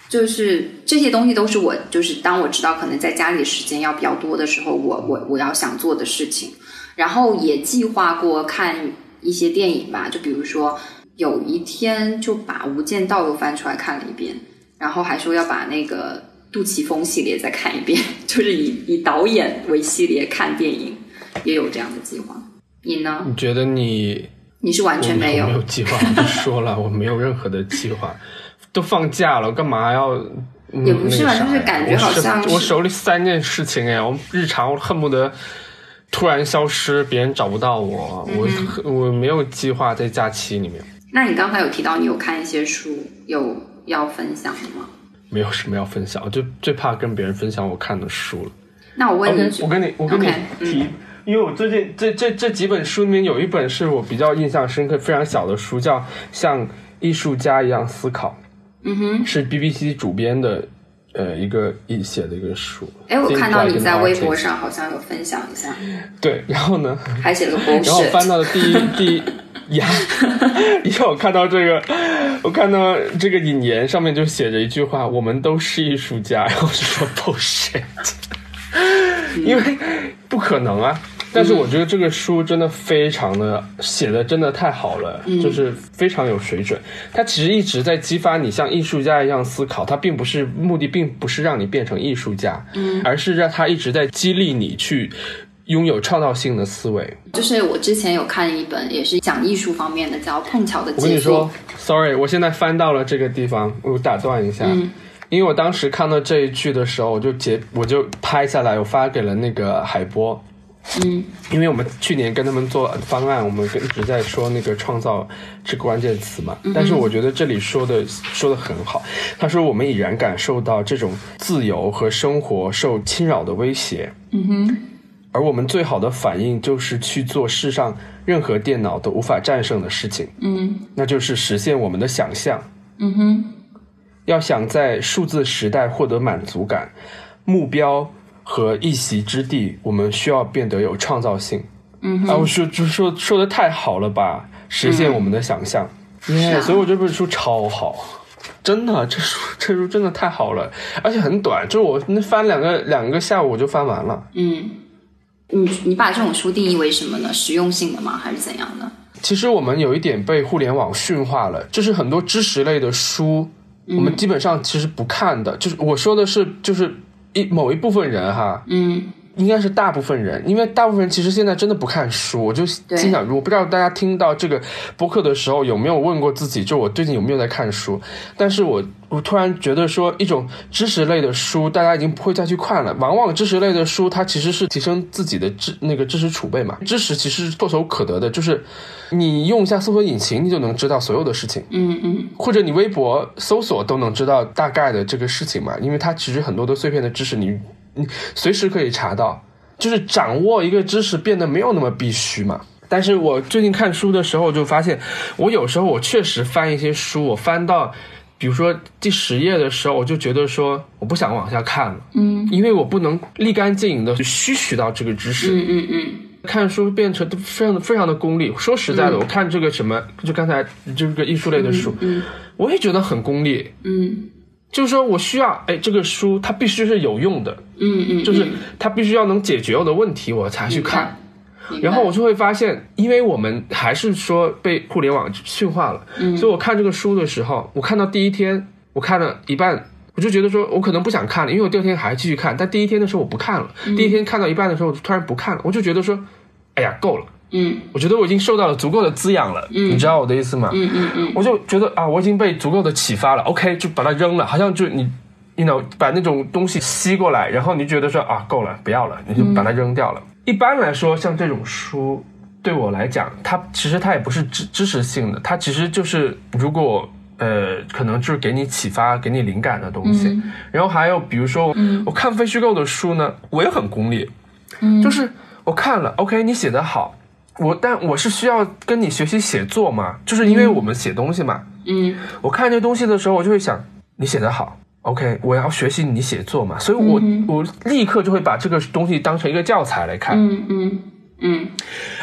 就是这些东西都是我就是当我知道可能在家里时间要比较多的时候，我我我要想做的事情。然后也计划过看一些电影吧，就比如说有一天就把《无间道》又翻出来看了一遍，然后还说要把那个杜琪峰系列再看一遍，就是以以导演为系列看电影，也有这样的计划。你呢？你觉得你你是完全没有我没有计划，我就说了，我没有任何的计划。都放假了，干嘛要？嗯也不是吧就是感觉好像是我手里三件事情哎，我日常我恨不得突然消失，别人找不到我，嗯我我没有计划在假期里面，那你刚才有提到你有看一些书，有要分享的吗？没有什么要分享，我就最怕跟别人分享我看的书了。那我问你我跟你我跟你提，因为我最近这这这几本书里面有一本是我比较印象深刻、非常小的书，叫《像艺术家一样思考》，嗯哼，是 BBC 主编的呃一个一写的一个书。哎，我看到你在微博上好像有分享一下，对，然后呢，还写了个然后我翻 bullshit。到了第一第一呀，因为我看到这个，我看到这个引言上面就写着一句话：“我们都是艺术家。”然后我就说 bullshit，因为不可能啊。但是我觉得这个书真的非常的写的真的太好了，就是非常有水准。它其实一直在激发你像艺术家一样思考，它并不是目的，并不是让你变成艺术家，而是让它一直在激励你去拥有创造性的思维。就是我之前有看一本也是讲艺术方面的，叫《碰巧的我跟你说》。，sorry，我现在翻到了这个地方，我打断一下，嗯因为我当时看到这一句的时候，我就截，我就拍下来，我发给了那个海波，嗯。因为我们去年跟他们做方案，我们跟一直在说那个创造这个关键词嘛，嗯但是我觉得这里说的说的很好，他说我们已然感受到这种自由和生活受侵扰的威胁，嗯哼，而我们最好的反应就是去做世上任何电脑都无法战胜的事情，嗯。那就是实现我们的想象。嗯哼，要想在数字时代获得满足感、目标和一席之地，我们需要变得有创造性。嗯啊，我说就说说的太好了吧，实现我们的想象。耶、是啊所以我这本书超好，真的，这书这书真的太好了，而且很短，就是我那翻两个两个下午我就翻完了。嗯，你你把这种书定义为什么呢？实用性的吗？还是怎样的？其实我们有一点被互联网驯化了，就是很多知识类的书，我们基本上其实不看的。就是我说的是，就是一某一部分人哈，嗯。应该是大部分人，因为大部分人其实现在真的不看书。我就心想，我不知道大家听到这个播客的时候有没有问过自己，就我最近有没有在看书？但是我我突然觉得说，一种知识类的书，大家已经不会再去看了。往往知识类的书，它其实是提升自己的知那个知识储备嘛。知识其实是唾手可得的，就是你用一下搜索引擎，你就能知道所有的事情。嗯嗯或者你微博搜索都能知道大概的这个事情嘛，因为它其实很多的碎片的知识你你随时可以查到，就是掌握一个知识变得没有那么必须嘛。但是我最近看书的时候就发现，我有时候我确实翻一些书，我翻到比如说第十页的时候，我就觉得说我不想往下看了，嗯因为我不能立竿见影的去吸取到这个知识。嗯嗯嗯看书变成非常的非常的功利。说实在的，我看这个什么，就刚才这个艺术类的书，嗯我也觉得很功利。嗯就是说我需要，哎，这个书它必须是有用的，嗯嗯，就是它必须要能解决我的问题，我才去看。然后我就会发现，因为我们还是说被互联网驯化了，嗯所以我看这个书的时候，我看到第一天，我看了一半，我就觉得说我可能不想看了，因为我第二天还继续看，但第一天的时候我不看了，嗯第一天看到一半的时候，我就突然不看了，我就觉得说，哎呀，够了。嗯我觉得我已经受到了足够的滋养了，你知道我的意思吗？嗯嗯嗯我就觉得啊，我已经被足够的启发了，OK，就把它扔了，好像就你，you know，把那种东西吸过来，然后你觉得说啊，够了，不要了，你就把它扔掉了。一般来说，像这种书，对我来讲，它其实它也不是知知识性的，它其实就是如果。呃，可能就是给你启发、给你灵感的东西。然后还有，比如说，我看非虚构的书呢，我也很功利，就是我看了，OK，你写的好，我但我是需要跟你学习写作嘛，就是因为我们写东西嘛。嗯我看这东西的时候，我就会想，你写的好，OK，我要学习你写作嘛，所以我、我立刻就会把这个东西当成一个教材来看，嗯嗯嗯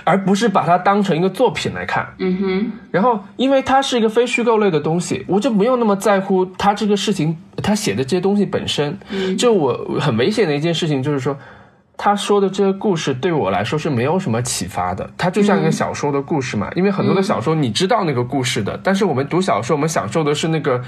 而不是把它当成一个作品来看。嗯哼然后，因为它是一个非虚构类的东西，我就没有那么在乎它这个事情，他写的这些东西本身。就我很危险的一件事情就是说，他说的这个故事对我来说是没有什么启发的，它就像一个小说的故事嘛。因为很多的小说你知道那个故事的，但是我们读小说，我们享受的是那个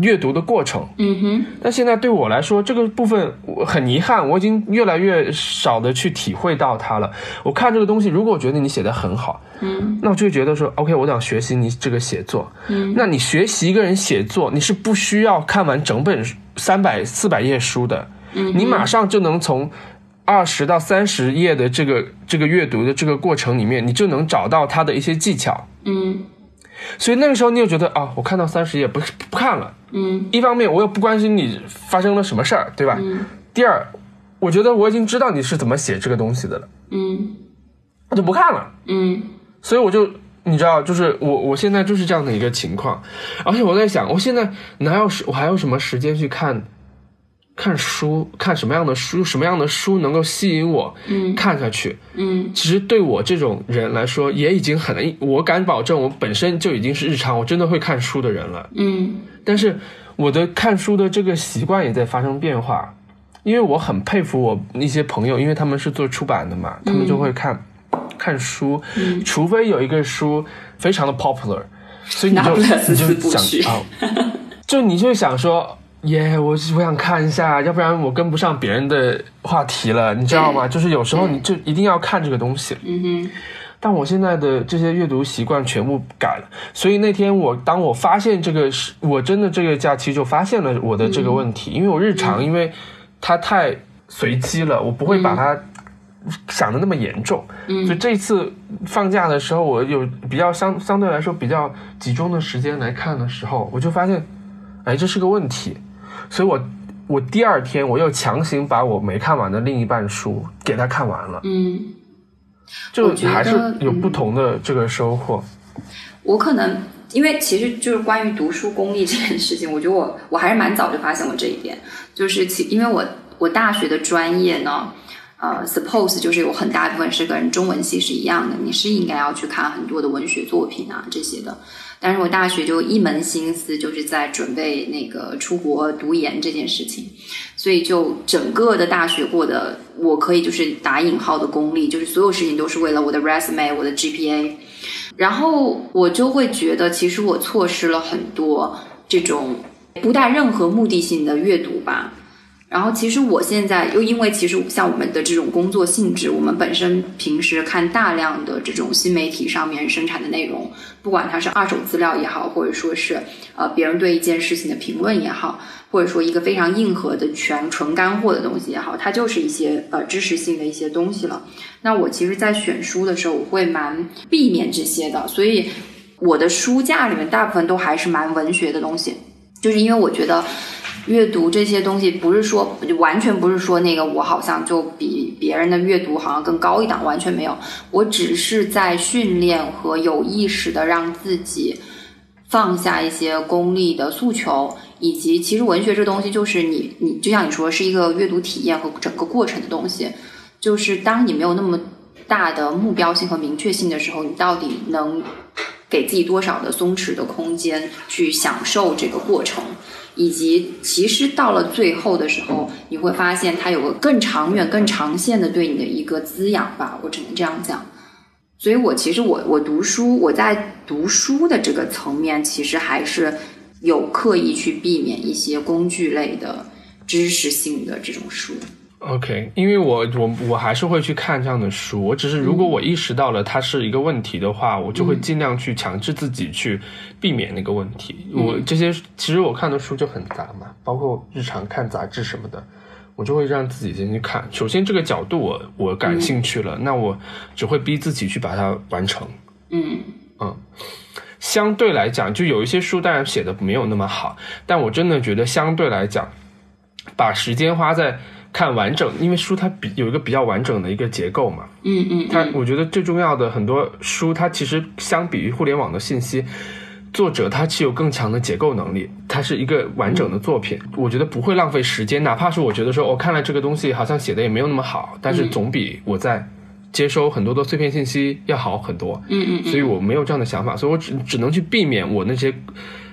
阅读的过程。嗯哼，但现在对我来说，这个部分我很遗憾，我已经越来越少的去体会到它了。我看这个东西，如果我觉得你写的很好，嗯，那我就会觉得说，OK，我想学习你这个写作。嗯，那你学习一个人写作，你是不需要看完整本三百四百页书的，嗯，你马上就能从二十到三十页的这个这个阅读的这个过程里面，你就能找到它的一些技巧。嗯所以那个时候你就觉得啊，我看到三十页不不看了。嗯一方面我又不关心你发生了什么事儿，对吧？嗯第二，我觉得我已经知道你是怎么写这个东西的了，嗯我就不看了。嗯所以我就你知道，就是我我现在就是这样的一个情况，而且我在想，我现在哪有时我还有什么时间去看看书，看什么样的书，什么样的书能够吸引我嗯看下去？嗯其实对我这种人来说，也已经很，我敢保证，我本身就已经是日常我真的会看书的人了。嗯但是我的看书的这个习惯也在发生变化，因为我很佩服我那些朋友，因为他们是做出版的嘛，他们就会看、看书，嗯除非有一个书非常的 popular，所以你就你就想啊，就你就想说。耶我我想看一下，要不然我跟不上别人的话题了，你知道吗？就是有时候你就一定要看这个东西。嗯哼。但我现在的这些阅读习惯全部改了，所以那天我当我发现这个是，我真的这个假期就发现了我的这个问题，因为我日常因为它太随机了，我不会把它想的那么严重，嗯。所以这一次放假的时候，我有比较相相对来说比较集中的时间来看的时候，我就发现，哎，这是个问题，所以我我第二天我又强行把我没看完的另一半书给他看完了。嗯。就还是有不同的这个收获。我可能因为其实就是关于读书功力这件事情，我觉得我我还是蛮早就发现我这一点，就是其因为我我大学的专业呢，呃，suppose 就是有很大一部分是跟中文系是一样的，你是应该要去看很多的文学作品啊这些的，但是我大学就一门心思就是在准备那个出国读研这件事情，所以就整个的大学过的，我可以就是打引号的功利，就是所有事情都是为了我的 resume，我的 GPA。然后我就会觉得，其实我错失了很多这种不带任何目的性的阅读吧。然后其实我现在又因为其实像我们的这种工作性质，我们本身平时看大量的这种新媒体上面生产的内容，不管它是二手资料也好，或者说是呃别人对一件事情的评论也好，或者说一个非常硬核的全纯干货的东西也好，它就是一些呃知识性的一些东西了。那我其实，在选书的时候，我会蛮避免这些的，所以我的书架里面大部分都还是蛮文学的东西，就是因为我觉得。阅读这些东西不是说完全不是说那个我好像就比别人的阅读好像更高一档，完全没有。我只是在训练和有意识的让自己放下一些功利的诉求，以及其实文学这东西就是你你就像你说是一个阅读体验和整个过程的东西，就是当你没有那么大的目标性和明确性的时候，你到底能给自己多少的松弛的空间去享受这个过程？以及其实到了最后的时候，你会发现它有个更长远、更长线的对你的一个滋养吧，我只能这样讲。所以我其实我我读书，我在读书的这个层面，其实还是有刻意去避免一些工具类的知识性的这种书。OK，因为我我我还是会去看这样的书，我只是如果我意识到了它是一个问题的话，我就会尽量去强制自己去避免那个问题。我这些其实我看的书就很杂嘛，包括日常看杂志什么的，我就会让自己先去看。首先这个角度我我感兴趣了，那我只会逼自己去把它完成。嗯嗯，相对来讲，就有一些书当然写的没有那么好，但我真的觉得相对来讲，把时间花在看完整，因为书它比有一个比较完整的一个结构嘛。嗯嗯，它我觉得最重要的很多书，它其实相比于互联网的信息。作者他具有更强的结构能力，它是一个完整的作品，我觉得不会浪费时间。哪怕是我觉得说，我、哦、看了这个东西好像写的也没有那么好，但是总比我在接收很多的碎片信息要好很多。嗯嗯，所以我没有这样的想法，所以我只只能去避免我那些，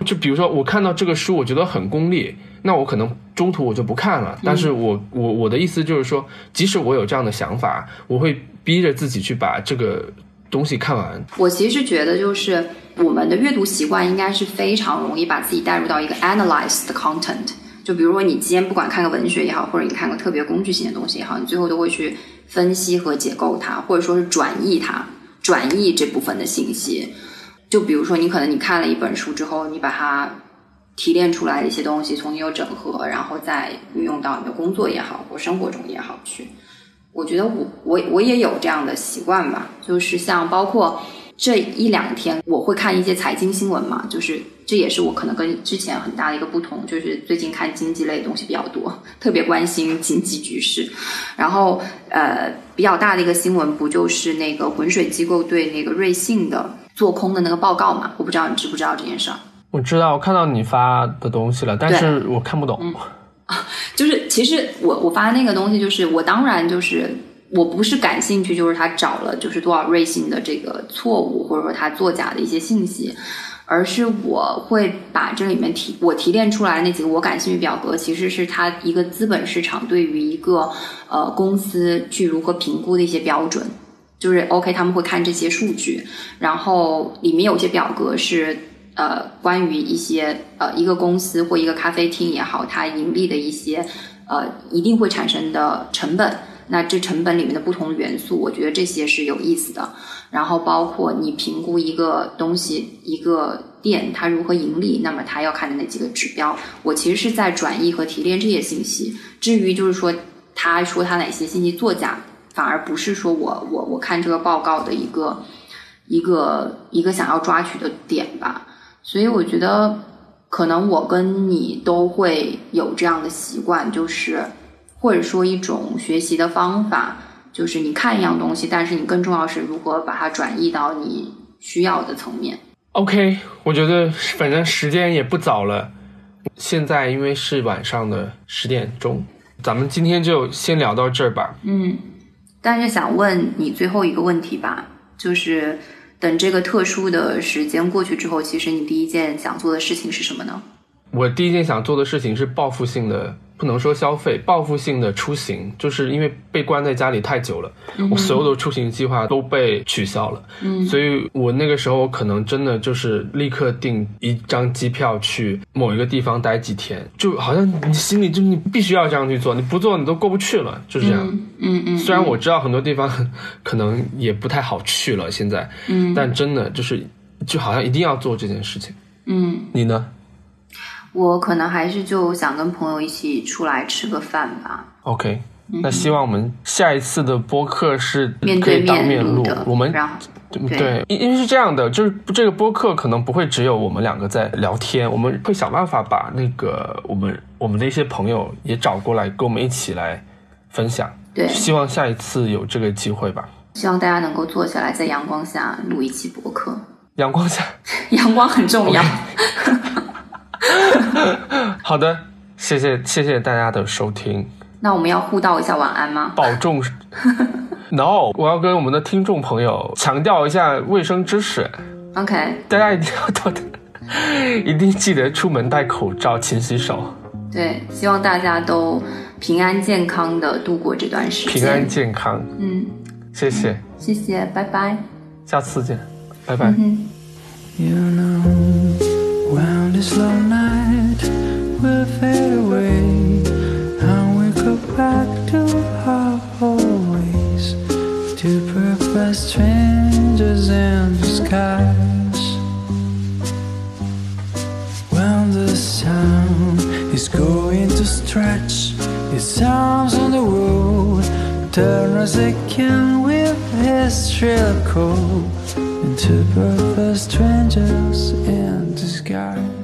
就比如说我看到这个书，我觉得很功利，那我可能中途我就不看了。但是我我我的意思就是说，即使我有这样的想法，我会逼着自己去把这个东西看完。我其实觉得，就是我们的阅读习惯应该是非常容易把自己带入到一个 analyze 的 content。就比如说，你今天不管看个文学也好，或者你看个特别工具性的东西也好，你最后都会去分析和解构它，或者说是转译它，转译这部分的信息。就比如说，你可能你看了一本书之后，你把它提炼出来的一些东西重新又整合，然后再运用到你的工作也好，或生活中也好去。我觉得我我我也有这样的习惯吧，就是像包括这一两天，我会看一些财经新闻嘛，就是这也是我可能跟之前很大的一个不同，就是最近看经济类的东西比较多，特别关心经济局势。然后呃，比较大的一个新闻不就是那个浑水机构对那个瑞信的做空的那个报告嘛？我不知道你知不知道这件事儿。我知道，我看到你发的东西了，但是我看不懂。就是其实我我发的那个东西，就是我当然就是我不是感兴趣，就是他找了就是多少瑞幸的这个错误，或者说他作假的一些信息，而是我会把这里面提我提炼出来那几个我感兴趣表格，其实是他一个资本市场对于一个呃公司去如何评估的一些标准，就是 OK 他们会看这些数据，然后里面有些表格是。呃，关于一些呃一个公司或一个咖啡厅也好，它盈利的一些呃一定会产生的成本，那这成本里面的不同元素，我觉得这些是有意思的。然后包括你评估一个东西、一个店它如何盈利，那么它要看的那几个指标，我其实是在转移和提炼这些信息。至于就是说他说他哪些信息作假，反而不是说我我我看这个报告的一个一个一个想要抓取的点吧。所以我觉得，可能我跟你都会有这样的习惯，就是或者说一种学习的方法，就是你看一样东西，但是你更重要是如何把它转移到你需要的层面。OK，我觉得反正时间也不早了，现在因为是晚上的十点钟，咱们今天就先聊到这儿吧。嗯，但是想问你最后一个问题吧，就是。等这个特殊的时间过去之后，其实你第一件想做的事情是什么呢？我第一件想做的事情是报复性的，不能说消费，报复性的出行，就是因为被关在家里太久了，我所有的出行计划都被取消了，嗯，所以我那个时候可能真的就是立刻订一张机票去某一个地方待几天，就好像你心里就你必须要这样去做，你不做你都过不去了，就是这样，嗯嗯。虽然我知道很多地方可能也不太好去了，现在，嗯，但真的就是就好像一定要做这件事情，嗯，你呢？我可能还是就想跟朋友一起出来吃个饭吧。OK，那希望我们下一次的播客是面对面录的。我们然后对，因因为是这样的，就是这个播客可能不会只有我们两个在聊天，我们会想办法把那个我们我们的一些朋友也找过来，跟我们一起来分享。对，希望下一次有这个机会吧。希望大家能够坐下来，在阳光下录一期播客。阳光下，阳光很重要。好的，谢谢谢谢大家的收听。那我们要互道一下晚安吗？保重。No，我要跟我们的听众朋友强调一下卫生知识。OK，大家一定要多，一定记得出门戴口罩、勤洗手。对，希望大家都平安健康的度过这段时间。平安健康。嗯，谢谢。谢谢，拜拜。下次见，拜拜。This long night will fade away And we go back to our old ways Two perfect strangers in disguise When the sun is going to stretch Its arms on the road Turn us again with his shrill call into perfect strangers in disguise.